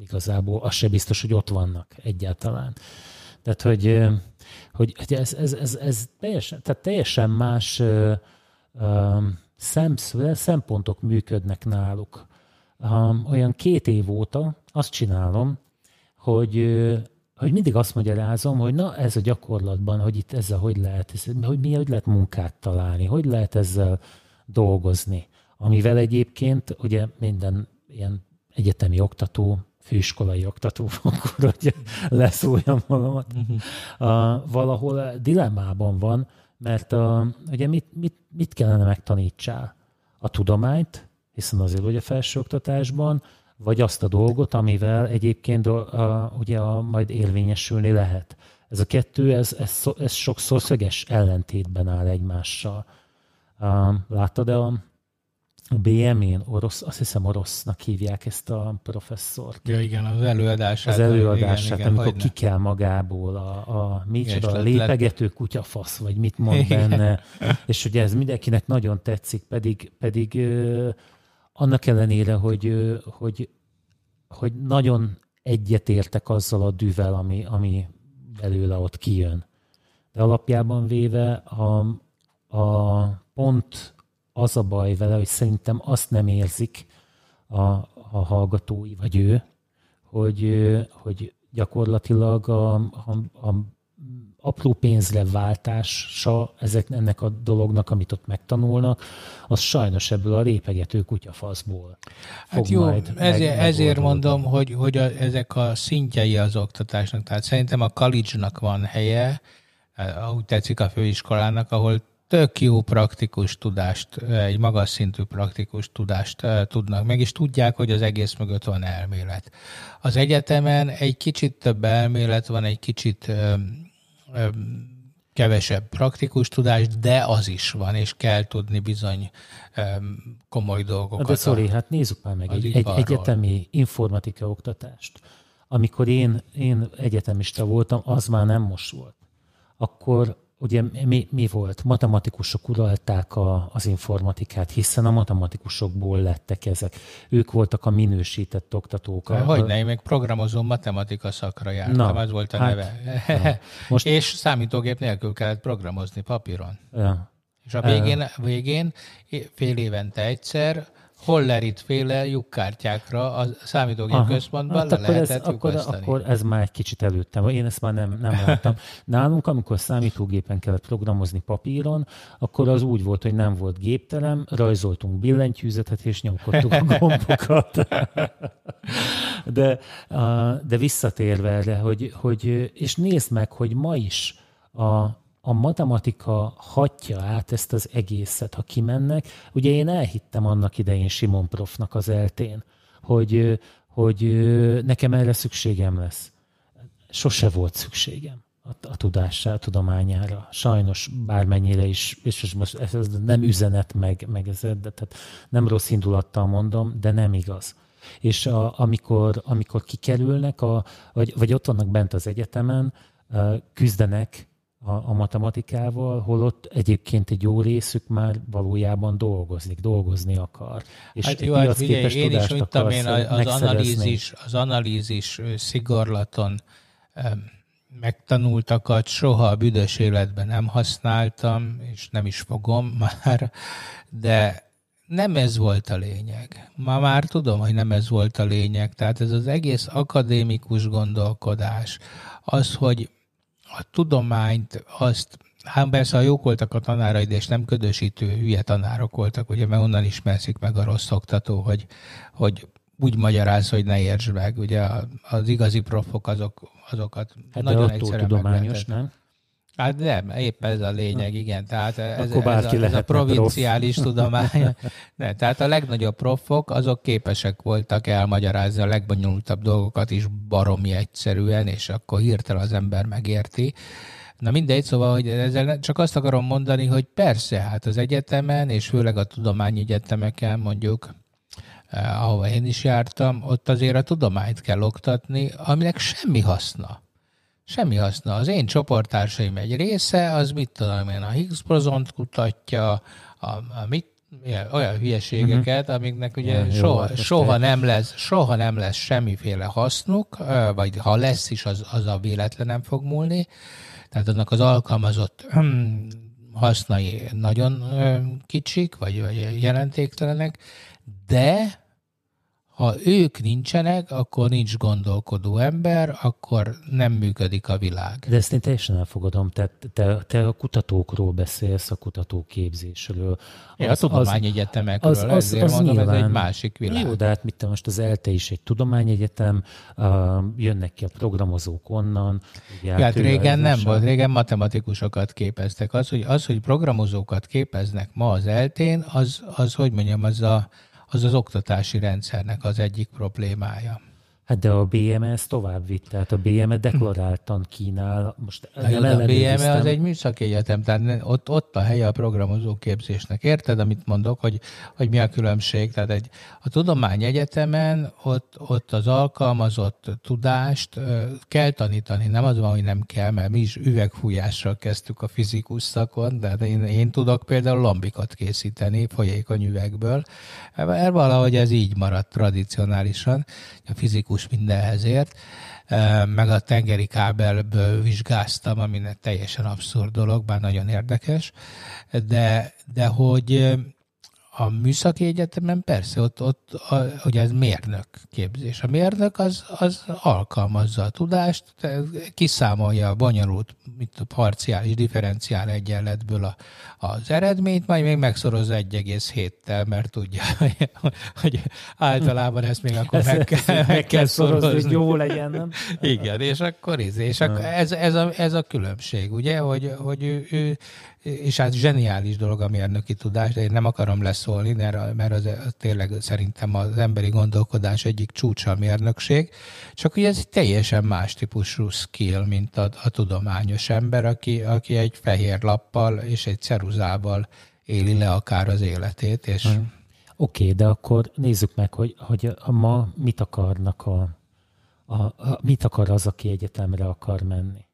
igazából az se biztos, hogy ott vannak egyáltalán. Tehát, hogy, hogy, ez, ez, ez, ez teljesen, tehát teljesen más e, e, szempontok működnek náluk. Olyan két év óta azt csinálom, hogy, hogy mindig azt magyarázom, hogy na ez a gyakorlatban, hogy itt ezzel hogy lehet, hogy mi, hogy lehet munkát találni, hogy lehet ezzel dolgozni. Amivel egyébként ugye minden ilyen egyetemi oktató, főiskolai oktató, akkor hogy leszóljam magamat, uh, valahol dilemmában van, mert a, ugye mit, mit, mit kellene megtanítsál? A tudományt, hiszen azért ugye felsőoktatásban, vagy azt a dolgot, amivel egyébként a, ugye a, majd érvényesülni lehet. Ez a kettő, ez, ez, ez sokszor szöges ellentétben áll egymással. Láttad-e a a BM-én orosz, azt hiszem orosznak hívják ezt a professzort. Ja, igen, az előadását. Az előadását, igen, igen, amikor ki kell magából a, a micsoda, a lépegető kutyafasz, vagy mit mond igen. benne. És ugye ez mindenkinek nagyon tetszik, pedig, pedig ö, annak ellenére, hogy, ö, hogy, hogy nagyon egyetértek azzal a düvel, ami, ami belőle ott kijön. De alapjában véve a, a pont az a baj vele, hogy szerintem azt nem érzik a, a hallgatói, vagy ő, hogy, hogy gyakorlatilag a, a, a apró pénzre váltása ezek, ennek a dolognak, amit ott megtanulnak, az sajnos ebből a lépegető kutyafaszból Hát jó, majd ezért, ezért mondom, hogy, hogy a, ezek a szintjei az oktatásnak. Tehát szerintem a college-nak van helye, úgy tetszik a főiskolának, ahol tök jó praktikus tudást, egy magas szintű praktikus tudást eh, tudnak meg, és tudják, hogy az egész mögött van elmélet. Az egyetemen egy kicsit több elmélet van, egy kicsit kevesebb praktikus tudás, de az is van, és kell tudni bizony komoly dolgokat. De sorry, hát nézzük már meg egy, egy egyetemi informatika oktatást. Amikor én, én egyetemista voltam, az már nem most volt. Akkor ugye mi, mi volt? Matematikusok uralták a, az informatikát, hiszen a matematikusokból lettek ezek. Ők voltak a minősített oktatók. Hogy ne, én még programozó matematika szakra jártam, Na, az volt a hát, neve. Most... És számítógép nélkül kellett programozni papíron. Ja. És a végén, végén fél évente egyszer Hollerit féle lyukkártyákra a számítógép Aha. központban hát le akkor lehetett ez, akkor, akkor ez már egy kicsit előttem. Én ezt már nem, nem láttam. Nálunk, amikor számítógépen kellett programozni papíron, akkor az úgy volt, hogy nem volt gépterem, rajzoltunk billentyűzetet és nyomkodtuk a gombokat. De, de visszatérve erre, hogy, hogy, és nézd meg, hogy ma is a, a matematika hatja át ezt az egészet, ha kimennek. Ugye én elhittem annak idején Simon Profnak az eltén, hogy, hogy nekem erre szükségem lesz. Sose volt szükségem a, a tudásra, a tudományára. Sajnos bármennyire is, és most ez, ez nem üzenet meg, meg ez, de tehát nem rossz indulattal mondom, de nem igaz. És a, amikor, amikor kikerülnek, a, vagy, vagy ott vannak bent az egyetemen, küzdenek a, a matematikával, holott egyébként egy jó részük már valójában dolgozik, dolgozni akar. És hát jó, hát figyelj, én is tudtam, én az analízis, az analízis szigorlaton megtanultakat soha a büdös életben nem használtam, és nem is fogom már, de nem ez volt a lényeg. Ma már tudom, hogy nem ez volt a lényeg. Tehát ez az egész akadémikus gondolkodás, az, hogy a tudományt azt Hát persze, ha jók voltak a tanáraid, és nem ködösítő hülye tanárok voltak, ugye, mert onnan ismerszik meg a rossz oktató, hogy, hogy úgy magyaráz, hogy ne értsd meg. Ugye az igazi profok azok, azokat hát nagyon egyszerűen tudományos, nem? Hát nem, épp ez a lényeg, igen. Tehát ez, ez, a, ez a provinciális prof. tudomány. Ne, tehát a legnagyobb profok, azok képesek voltak elmagyarázni a legbonyolultabb dolgokat is baromi egyszerűen, és akkor hirtelen az ember megérti. Na mindegy, szóval, hogy ezzel csak azt akarom mondani, hogy persze, hát az egyetemen, és főleg a tudományegyetemeken mondjuk, eh, ahova én is jártam, ott azért a tudományt kell oktatni, aminek semmi haszna. Semmi haszna. Az én csoporttársaim egy része, az mit tudom én, a Higgs bozont kutatja, a, a mit, olyan hülyeségeket, uh-huh. amiknek ugye ja, soha, jó, soha, nem lesz, soha nem lesz semmiféle hasznuk, vagy ha lesz is, az, az a véletlen nem fog múlni. Tehát annak az alkalmazott hm, hasznai nagyon kicsik, vagy, vagy jelentéktelenek, de ha ők nincsenek, akkor nincs gondolkodó ember, akkor nem működik a világ. De ezt én teljesen elfogadom. Te, te, te a kutatókról beszélsz, a kutatóképzésről. Ja, az, a tudományegyetemekről, az, az, ezért az mondom, nyilván, ez egy másik világ. Jó, de hát mit te most az ELTE is egy tudományegyetem, uh, jönnek ki a programozók onnan. Ugye, hát, hát régen nem volt, régen matematikusokat képeztek. Az, hogy, az, hogy programozókat képeznek ma az eltén, az, az hogy mondjam, az a az az oktatási rendszernek az egyik problémája. Hát de a BME ezt tovább vitt, tehát a BME deklaráltan kínál. Most nem a BME az egy műszaki egyetem, tehát ott, ott a helye a programozó képzésnek. Érted, amit mondok, hogy, hogy mi a különbség? Tehát egy, a tudományegyetemen ott, ott az alkalmazott tudást kell tanítani, nem az van, hogy nem kell, mert mi is üvegfújással kezdtük a fizikus szakon, de én, én tudok például lambikat készíteni folyékony üvegből. Mert valahogy ez így maradt tradicionálisan. A fizikus elektronikus mindenhez ért, meg a tengeri kábelből vizsgáztam, ami teljesen abszurd dolog, bár nagyon érdekes, de, de hogy a műszaki egyetemen persze, ott, ott a, ugye ez mérnök képzés. A mérnök az, az alkalmazza a tudást, kiszámolja a bonyolult, mint a parciális, differenciál egyenletből a, az eredményt, majd még megszorozza 1,7-tel, mert tudja, hogy, általában ezt még akkor meg, kell, meg kell szorozni, hogy jó legyen, nem? Igen, és akkor, ez, és akkor ez, ez, a, ez a különbség, ugye, hogy, hogy ő, ő és hát zseniális dolog a mérnöki tudás, de én nem akarom leszólni, mert, az, az tényleg szerintem az emberi gondolkodás egyik csúcsa a mérnökség, csak hogy ez egy teljesen más típusú skill, mint a, a tudományos ember, aki, aki egy fehér lappal és egy ceruzával éli le akár az életét. És... Oké, okay, de akkor nézzük meg, hogy, hogy ma mit akarnak a, a, a, mit akar az, aki egyetemre akar menni.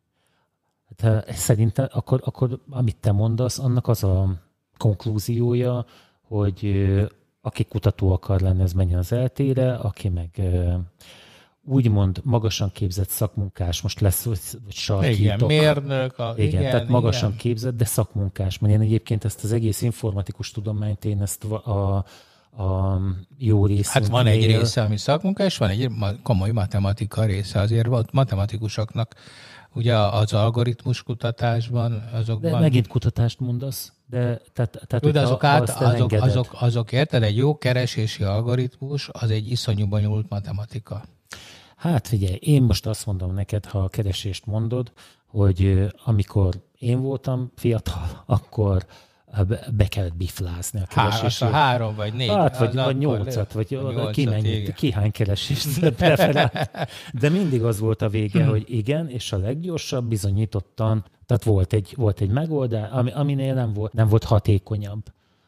Hát, szerintem akkor, akkor, amit te mondasz, annak az a konklúziója, hogy aki kutató akar lenni, az menjen az eltére, aki meg úgymond magasan képzett szakmunkás, most lesz, hogy sarkítok. Igen, mérnök. A, igen, igen, tehát magasan igen. képzett, de szakmunkás. Mert én egyébként ezt az egész informatikus tudományt én ezt a, a jó rész. Hát van egy része, ami szakmunkás, van egy komoly matematika része. Azért volt matematikusoknak Ugye az algoritmus kutatásban azokban... De megint kutatást mondasz, de tehát, tehát de azok, át, azok, azok, azok, érted, egy jó keresési algoritmus az egy iszonyú bonyolult matematika. Hát figyelj, én most azt mondom neked, ha a keresést mondod, hogy amikor én voltam fiatal, akkor be kellett biflázni a keresésre. Há, három vagy négy. Hát, vagy, vagy nyolcat, vagy nyolcat, ki, mennyi, ki hány keresést preferált. De mindig az volt a vége, hmm. hogy igen, és a leggyorsabb bizonyítottan, tehát volt egy, volt egy megoldás, ami, aminél nem volt, nem volt hatékonyabb.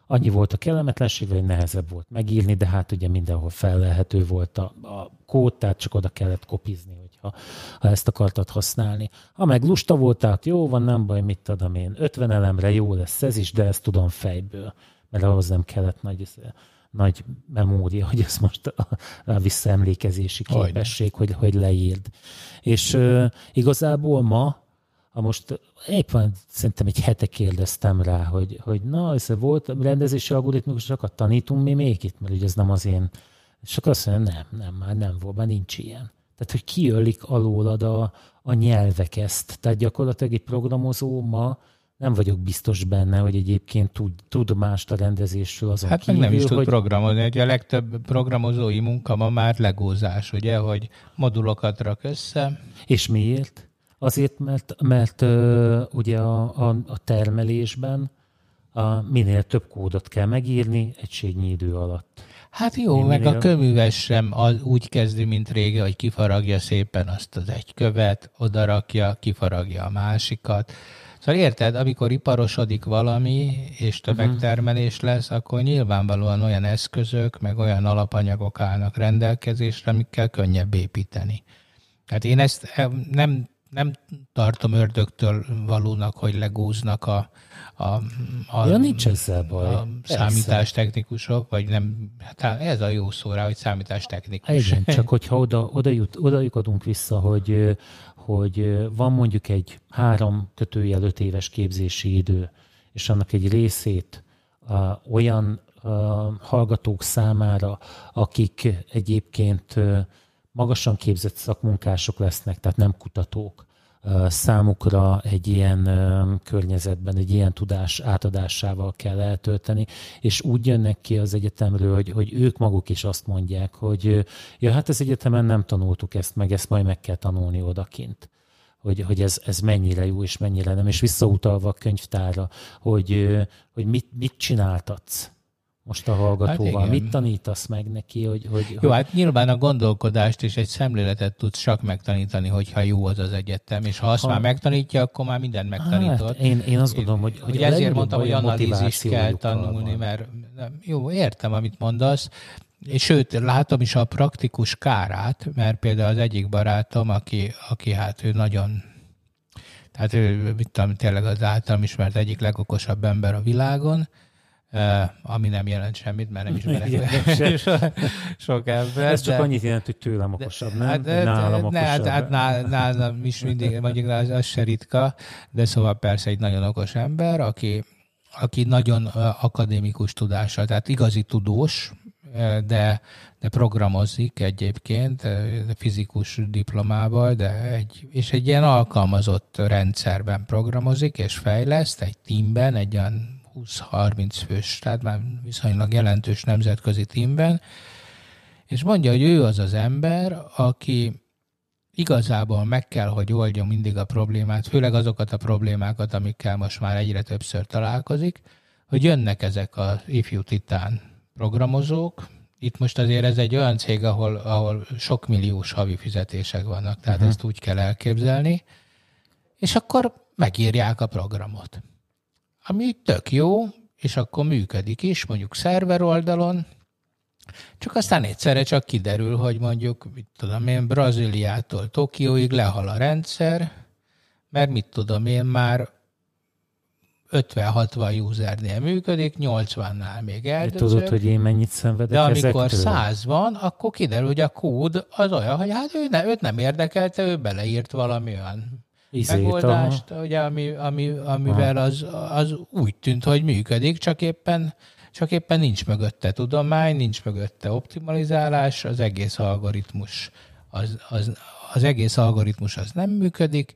Annyi volt a kellemetlenség, hogy nehezebb volt megírni, de hát ugye mindenhol felelhető volt a, a kód, tehát csak oda kellett kopizni, hogyha ha ezt akartad használni. Ha meg lusta voltál, jó van, nem baj, mit tudom én, 50 elemre jó lesz ez is, de ezt tudom fejből, mert ahhoz nem kellett nagy, nagy memória, hogy ez most a, a visszaemlékezési képesség, hogy, hogy leírd. És uh, igazából ma ha most éppen szerintem egy hete kérdeztem rá, hogy, hogy na, ez volt rendezési algoritmusokat tanítunk mi még itt, mert ugye ez nem az én. És akkor azt mondja, nem, nem, már nem volt, már nincs ilyen. Tehát, hogy kiölik alólad a, a nyelvek ezt. Tehát gyakorlatilag egy programozó ma nem vagyok biztos benne, hogy egyébként tud, tud mást a rendezésről azon Hát kívül, meg nem is tud hogy... programozni. Ugye a legtöbb programozói munka ma már legózás, ugye, hogy modulokat rak össze. És miért? Azért, mert, mert uh, ugye a, a, a termelésben a, minél több kódot kell megírni egységnyi idő alatt. Hát jó, minél... meg a köműves sem az, úgy kezdi, mint rége, hogy kifaragja szépen azt az egy követ, odarakja, kifaragja a másikat. Szóval érted, amikor iparosodik valami, és tömegtermelés lesz, akkor nyilvánvalóan olyan eszközök, meg olyan alapanyagok állnak rendelkezésre, amikkel könnyebb építeni. Hát én ezt nem nem tartom ördögtől valónak, hogy legóznak a, a, a, ja, nincs ezzel baj. a számítástechnikusok, vagy nem, hát ez a jó szó rá, hogy számítástechnikus. Igen, csak hogyha oda, oda, jut, oda jutunk vissza, hogy, hogy van mondjuk egy három kötőjel öt éves képzési idő, és annak egy részét uh, olyan uh, hallgatók számára, akik egyébként magasan képzett szakmunkások lesznek, tehát nem kutatók, számukra egy ilyen környezetben, egy ilyen tudás átadásával kell eltölteni, és úgy jönnek ki az egyetemről, hogy, hogy ők maguk is azt mondják, hogy ja, hát az egyetemen nem tanultuk ezt meg, ezt majd meg kell tanulni odakint. Hogy, hogy ez, ez mennyire jó és mennyire nem, és visszautalva a könyvtárra, hogy, hogy mit, mit csináltatsz most a hallgatóval? Hát Mit tanítasz meg neki? Hogy, hogy, jó, hogy... hát nyilván a gondolkodást és egy szemléletet tudsz csak megtanítani, hogyha jó az az egyetem, és ha azt ha... már megtanítja, akkor már mindent megtanított. Hát, én, én azt gondolom, hogy, hogy, hogy ezért mondtam, hogy analízist kell tanulni, van. mert jó, értem, amit mondasz, és sőt, látom is a praktikus kárát, mert például az egyik barátom, aki, aki hát ő nagyon tehát ő, mit tudom, tényleg az általam ismert egyik legokosabb ember a világon, ami nem jelent semmit, mert nem ismerek so, sok ember. Ez csak de, annyit jelent, hogy tőlem okosabb, nem? Hát, nálam okosabb. Ne, hát, hát nálam is mindig, mondjuk az, az se ritka, de szóval persze egy nagyon okos ember, aki, aki nagyon akadémikus tudása, tehát igazi tudós, de, de programozik egyébként, fizikus diplomával, de egy, és egy ilyen alkalmazott rendszerben programozik és fejleszt, egy teamben, egy olyan 20-30 fős, tehát már viszonylag jelentős nemzetközi teamben, és mondja, hogy ő az az ember, aki igazából meg kell, hogy oldja mindig a problémát, főleg azokat a problémákat, amikkel most már egyre többször találkozik, hogy jönnek ezek az ifjú titán programozók, itt most azért ez egy olyan cég, ahol, ahol sok milliós havi fizetések vannak, tehát uh-huh. ezt úgy kell elképzelni, és akkor megírják a programot. Ami tök jó, és akkor működik is, mondjuk szerver oldalon, csak aztán egyszerre csak kiderül, hogy mondjuk, mit tudom én, Brazíliától Tokióig lehal a rendszer, mert mit tudom én, már 50-60 usernél működik, 80-nál még eldöcög. Tudod, hogy én mennyit szenvedek De amikor ezektől? 100 van, akkor kiderül, hogy a kód az olyan, hogy hát ő ne, őt nem érdekelte, ő beleírt valami olyan Izét, megoldást, ugye, ami, ami, amivel az, az úgy tűnt, hogy működik, csak éppen csak éppen nincs mögötte tudomány, nincs mögötte optimalizálás, az egész algoritmus az, az, az egész algoritmus az nem működik,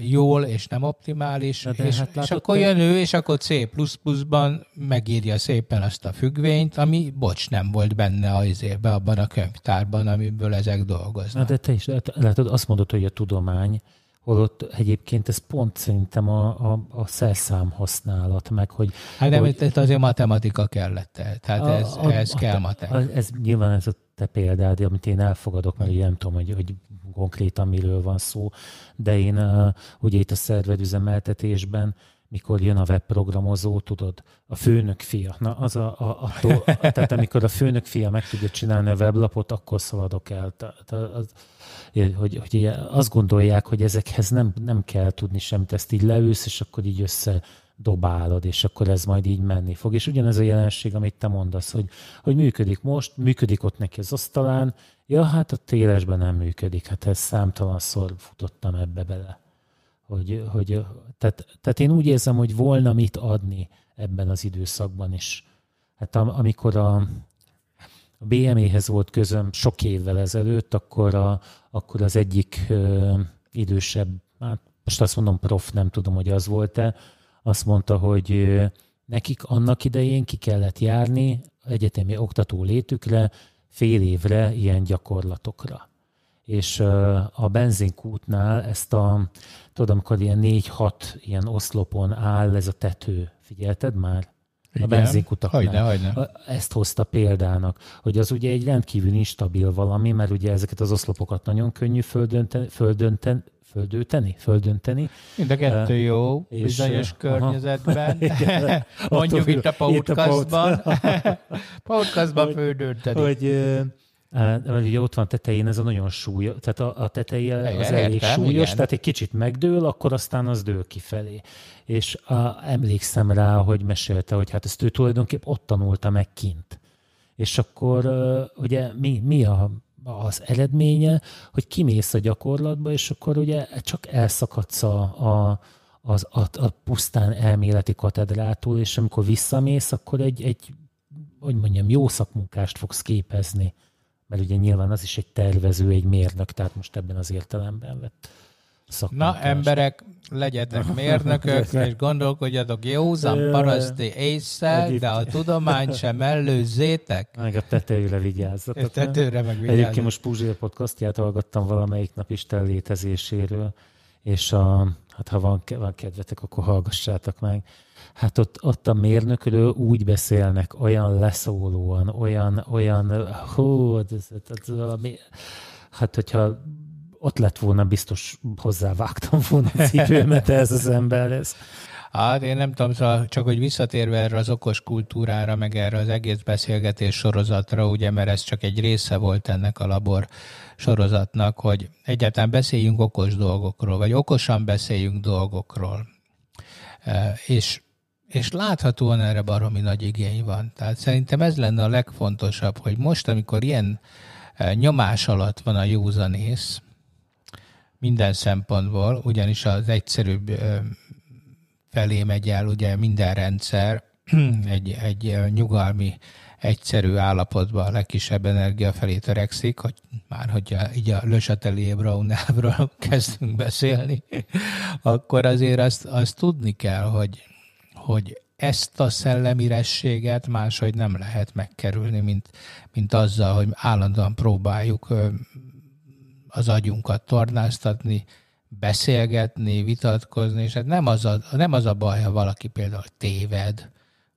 jól és nem optimális, de és, hát és akkor jön ő, és akkor C++-ban megírja szépen azt a függvényt, ami, bocs, nem volt benne az izébe, abban a könyvtárban, amiből ezek dolgoznak. Na de te is látod, azt mondod, hogy a tudomány, holott egyébként ez pont szerintem a, a, a szerszám használat, meg hogy... Hát nem, hogy, azért matematika kellett el, tehát a, ez, a, ez a, kell matematika. Ez nyilván ez a te példád, amit én elfogadok, mert ugye nem tudom, hogy, hogy konkrétan miről van szó, de én uh, ugye itt a szerverüzemeltetésben mikor jön a webprogramozó, tudod, a főnök fia. Na, az a, a, a to, tehát amikor a főnök fia meg tudja csinálni a weblapot, akkor szaladok el. Tehát az, hogy, hogy azt gondolják, hogy ezekhez nem, nem kell tudni semmit, ezt így leülsz, és akkor így össze dobálod, és akkor ez majd így menni fog. És ugyanez a jelenség, amit te mondasz, hogy, hogy működik most, működik ott neki az asztalán, ja, hát a télesben nem működik, hát ez számtalanszor futottam ebbe bele. Hogy, hogy, tehát, tehát én úgy érzem, hogy volna mit adni ebben az időszakban is. Hát amikor a, a BME-hez volt közöm sok évvel ezelőtt, akkor, a, akkor az egyik ö, idősebb, hát most azt mondom prof, nem tudom, hogy az volt-e, azt mondta, hogy nekik annak idején ki kellett járni egyetemi oktató létükre fél évre ilyen gyakorlatokra. És a benzinkútnál ezt a, tudom, amikor ilyen négy-hat ilyen oszlopon áll ez a tető, figyelted már? a benzinkutaknál. Hogyne, hogyne. Ezt hozta példának, hogy az ugye egy rendkívül instabil valami, mert ugye ezeket az oszlopokat nagyon könnyű földönten, földönten, földölteni? Földönteni. Mind a kettő uh, jó, és, bizonyos uh, környezetben. Mondjuk itt a podcastban. podcastban földönteni. Hogy, uh, ugye ott van tetején ez a nagyon súly, tehát a, a teteje az elég értem, súlyos, igen. tehát egy kicsit megdől, akkor aztán az dől kifelé. És a, emlékszem rá, hogy mesélte, hogy hát ezt ő tulajdonképp ott tanulta meg kint. És akkor ugye mi, mi a az eredménye, hogy kimész a gyakorlatba, és akkor ugye csak elszakadsz a, a, az, a, a pusztán elméleti katedrától, és amikor visszamész, akkor egy, egy hogy mondjam, jó szakmunkást fogsz képezni. Mert ugye nyilván az is egy tervező, egy mérnök, tehát most ebben az értelemben vett Na, emberek, legyetek mérnökök, és gondolkodjatok józan paraszti észszel, de a tudományt sem előzzétek. Meg a tetejére vigyázzatok. Tetőre meg vigyázzatok. Egyébként most Puzsér podcastját hallgattam valamelyik nap Isten létezéséről, és a, hát ha van, van kedvetek, akkor hallgassátok meg. Hát ott, ott a mérnökről úgy beszélnek, olyan leszólóan, olyan, olyan, hú, ez, ez, ez valami, hát hogyha ott lett volna, biztos hozzávágtam volna a cipőmet ez az emberhez. Hát én nem tudom, szóval csak hogy visszatérve erre az okos kultúrára, meg erre az egész beszélgetés sorozatra, ugye, mert ez csak egy része volt ennek a labor sorozatnak, hogy egyáltalán beszéljünk okos dolgokról, vagy okosan beszéljünk dolgokról. E, és, és láthatóan erre baromi nagy igény van. Tehát szerintem ez lenne a legfontosabb, hogy most, amikor ilyen e, nyomás alatt van a józanész, minden szempontból, ugyanis az egyszerűbb felé megy el ugye minden rendszer, egy, egy nyugalmi, egyszerű állapotban a legkisebb energia felé törekszik, hogy már hogy a, így a Le Chatelier kezdünk beszélni, akkor azért azt, azt tudni kell, hogy, hogy ezt a szellemirességet máshogy nem lehet megkerülni, mint, mint azzal, hogy állandóan próbáljuk az agyunkat tornáztatni, beszélgetni, vitatkozni, és hát nem az a, nem az a baj, ha valaki például téved.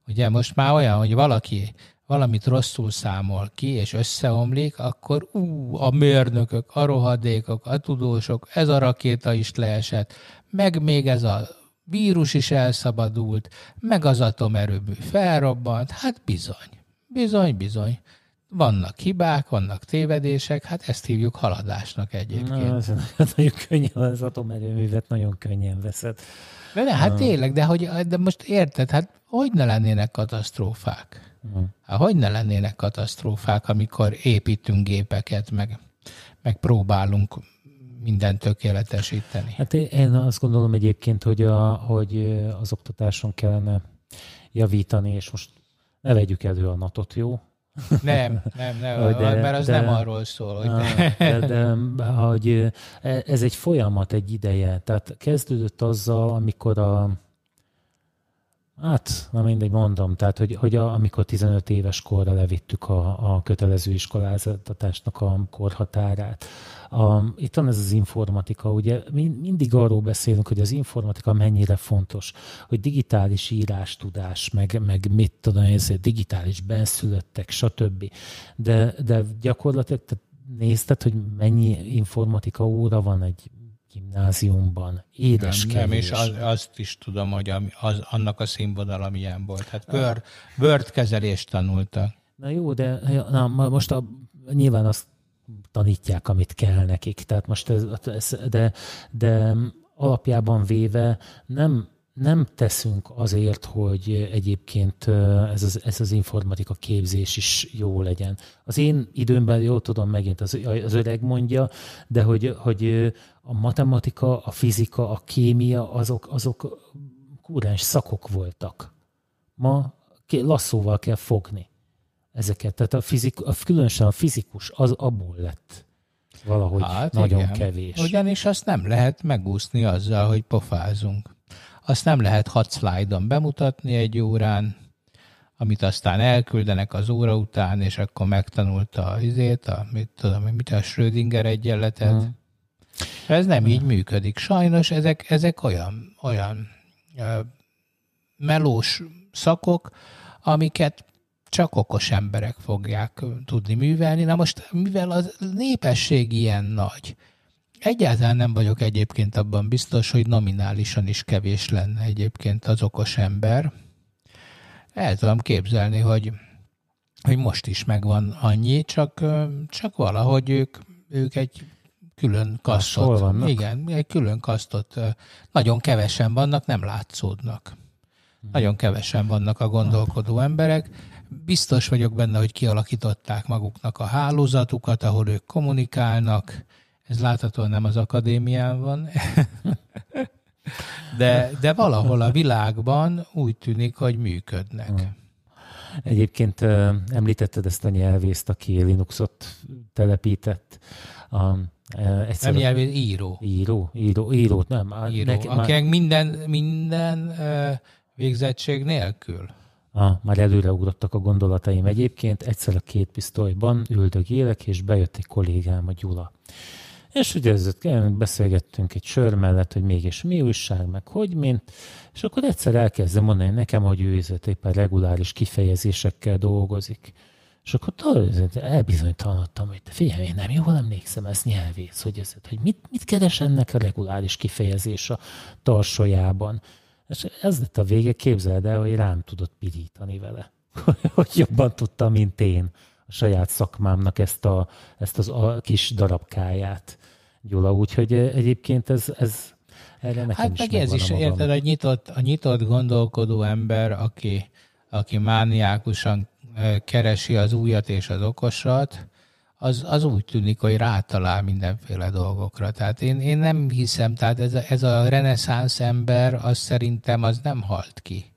Ugye most már olyan, hogy valaki valamit rosszul számol ki, és összeomlik, akkor ú, a mérnökök, a rohadékok, a tudósok, ez a rakéta is leesett, meg még ez a vírus is elszabadult, meg az atomerőmű felrobbant, hát bizony, bizony, bizony. Vannak hibák, vannak tévedések, hát ezt hívjuk haladásnak egyébként. Na, ez nagyon könnyen, az atomerőművet nagyon könnyen veszed. De ne, hát tényleg, de, hogy, de most érted, hát hogy ne lennének katasztrófák? Hát hogy ne lennének katasztrófák, amikor építünk gépeket, meg, meg próbálunk mindent tökéletesíteni. Hát én azt gondolom egyébként, hogy, a, hogy az oktatáson kellene javítani, és most ne vegyük elő a natot, jó? Nem, nem, nem, de, mert az de, nem arról szól. Hogy de, de, de hogy ez egy folyamat, egy ideje. Tehát kezdődött azzal, amikor a Hát, na mindegy, mondom, tehát, hogy, hogy a, amikor 15 éves korra levittük a, a kötelező iskoláztatásnak a korhatárát. A, itt van ez az informatika, ugye mindig arról beszélünk, hogy az informatika mennyire fontos, hogy digitális írástudás, meg, meg mit tudom, ez digitális benszülöttek, stb. De, de gyakorlatilag tehát nézted, hogy mennyi informatika óra van egy gimnáziumban. Édes nem, nem, és az, azt is tudom, hogy az, annak a színvonal, amilyen volt. Hát bőr, bőrt kezelést tanultak. Na jó, de na, most a, nyilván azt tanítják, amit kell nekik. Tehát most ez, ez de, de alapjában véve nem nem teszünk azért, hogy egyébként ez az, ez az informatika képzés is jó legyen. Az én időmben, jól tudom, megint az, az öreg mondja, de hogy, hogy a matematika, a fizika, a kémia, azok, azok kúrens szakok voltak. Ma lasszóval kell fogni ezeket. Tehát a, fizik, a különösen a fizikus az abból lett valahogy hát nagyon igen. kevés. Ugyanis azt nem lehet megúszni azzal, hogy pofázunk. Azt nem lehet hat szlájdon bemutatni egy órán, amit aztán elküldenek az óra után, és akkor megtanulta a izét, a, mit tudom, mit a Schrödinger egyenletet. Hmm. Ez nem így működik. Sajnos ezek, ezek olyan, olyan ö, melós szakok, amiket csak okos emberek fogják tudni művelni. Na most, mivel a népesség ilyen nagy, Egyáltalán nem vagyok egyébként abban biztos, hogy nominálisan is kevés lenne egyébként az okos ember. El tudom képzelni, hogy, hogy most is megvan annyi, csak, csak valahogy ők, ők egy külön kasztot. vannak? Igen, egy külön kasztot. Nagyon kevesen vannak, nem látszódnak. Hmm. Nagyon kevesen vannak a gondolkodó emberek. Biztos vagyok benne, hogy kialakították maguknak a hálózatukat, ahol ők kommunikálnak, ez láthatóan nem az akadémián van, de, de valahol a világban úgy tűnik, hogy működnek. Hmm. Egyébként említetted ezt a nyelvészt, aki Linuxot telepített. A, egyszer, nem nyelvész, író. Író, író, írót nem. Író, neki, akinek már... minden, minden végzettség nélkül. Ah, már előreugrottak a gondolataim egyébként. Egyszer a két pisztolyban üldögélek, és bejött egy kollégám, a Gyula. És ugye ezzel beszélgettünk egy sör mellett, hogy mégis mi újság, meg hogy mint, és akkor egyszer elkezdem mondani nekem, hogy ő éppen reguláris kifejezésekkel dolgozik. És akkor elbizonytalanodtam, hogy figyelj, én nem jól emlékszem, ez nyelvész, hogy, ez, hogy mit, mit keres ennek a reguláris kifejezés a tarsójában. És ez lett a vége, képzeld el, hogy rám tudott pirítani vele. hogy jobban tudta, mint én a saját szakmámnak ezt, a, ezt az a kis darabkáját. Gyula, úgyhogy egyébként ez, ez erre nekem hát is meg ez is, érted, a nyitott, a nyitott gondolkodó ember, aki, aki mániákusan keresi az újat és az okosat, az, az úgy tűnik, hogy rátalál mindenféle dolgokra. Tehát én, én nem hiszem, tehát ez a, ez a reneszánsz ember, az szerintem az nem halt ki.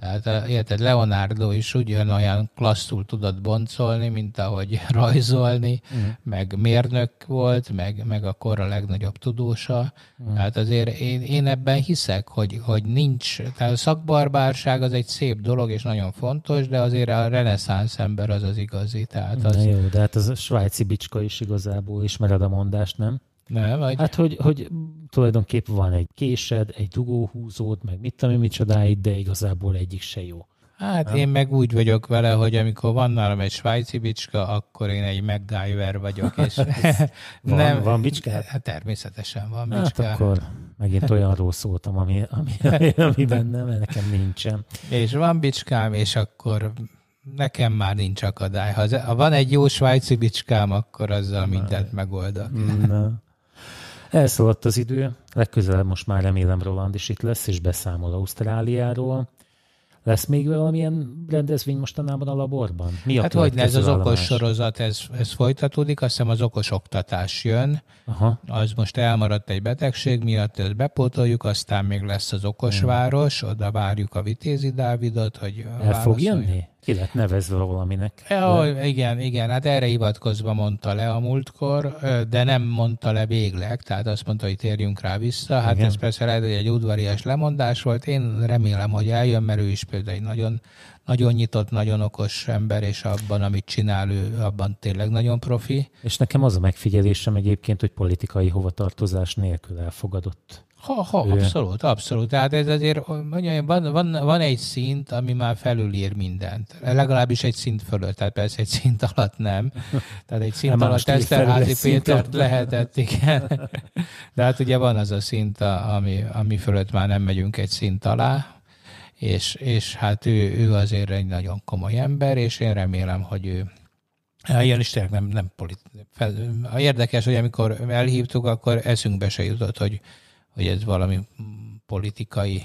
Tehát érted, Leonardo is ugyanolyan klasszul tudott boncolni, mint ahogy rajzolni, uh-huh. meg mérnök volt, meg, meg a kor a legnagyobb tudósa. Uh-huh. Tehát azért én, én ebben hiszek, hogy, hogy nincs, tehát a szakbarbárság az egy szép dolog, és nagyon fontos, de azért a reneszánsz ember az az igazi. Tehát az... Na jó, de hát az a svájci bicska is igazából ismered a mondást, nem? Nem, vagy... Hát, hogy, hogy tulajdonképp van egy késed, egy dugóhúzód, meg mit tudom én micsodáid, de igazából egyik se jó. Hát nem? én meg úgy vagyok vele, hogy amikor van nálam egy svájci bicska, akkor én egy MacGyver vagyok. És van, nem, van bicska? Hát természetesen van bicska. Hát akkor megint olyanról szóltam, ami, ami, ami, ami bennem, nekem nincsen. És van bicskám, és akkor nekem már nincs akadály. Ha, ha van egy jó svájci bicskám, akkor azzal mindent megoldok. Na. Elszaladt az idő, legközelebb most már remélem Roland is itt lesz, és beszámol Ausztráliáról. Lesz még valamilyen rendezvény mostanában a laborban? Mi a hát hogy ez az okos sorozat, ez, ez folytatódik, azt hiszem az okos oktatás jön, Aha. az most elmaradt egy betegség miatt, ezt bepótoljuk, aztán még lesz az okos város, oda várjuk a Vitézi Dávidot, hogy El fog jönni? Ki lett nevezve valaminek. Ja, igen, igen, hát erre hivatkozva mondta le a múltkor, de nem mondta le végleg, tehát azt mondta, hogy térjünk rá vissza. Hát igen. ez persze lehet, hogy egy udvarias lemondás volt. Én remélem, hogy eljön, mert ő is például egy nagyon, nagyon nyitott, nagyon okos ember, és abban, amit csinál, ő abban tényleg nagyon profi. És nekem az a megfigyelésem egyébként, hogy politikai hovatartozás nélkül elfogadott ha, ha, abszolút, abszolút. Tehát ez azért, mondjam, van, van, van egy szint, ami már felülír mindent. Legalábbis egy szint fölött, tehát persze egy szint alatt nem. Tehát egy szint nem alatt Eszterházi Pétert lehetett, igen. De hát ugye van az a szint, ami, ami fölött már nem megyünk egy szint alá, és, és hát ő, ő azért egy nagyon komoly ember, és én remélem, hogy ő, Ilyen is tényleg nem, nem politi- fel, Érdekes, hogy amikor elhívtuk, akkor eszünkbe se jutott, hogy hogy ez valami politikai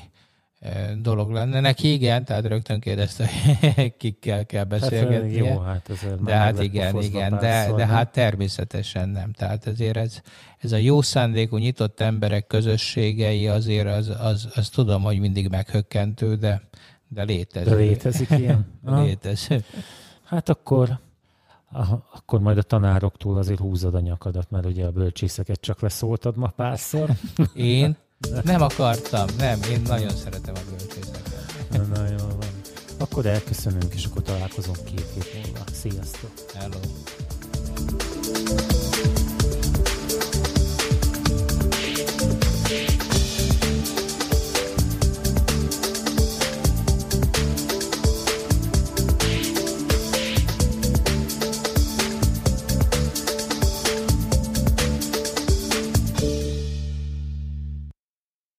dolog lenne. Neki igen, tehát rögtön kérdezte, hogy kikkel kell beszélgetni. Hát, jó, hát de hát igen, igen, de, de hát természetesen nem. Tehát azért ez, ez a jó szándékú, nyitott emberek közösségei azért az, az, az tudom, hogy mindig meghökkentő, de, de létezik. De létezik ilyen? létezik. Hát akkor akkor majd a tanároktól azért húzod a nyakadat, mert ugye a bölcsészeket csak leszóltad ma párszor. Én nem akartam, nem, én nagyon szeretem a bölcsészeket. Na, jó van. Akkor elköszönünk, és akkor találkozunk két hét múlva. Sziasztok! Hello!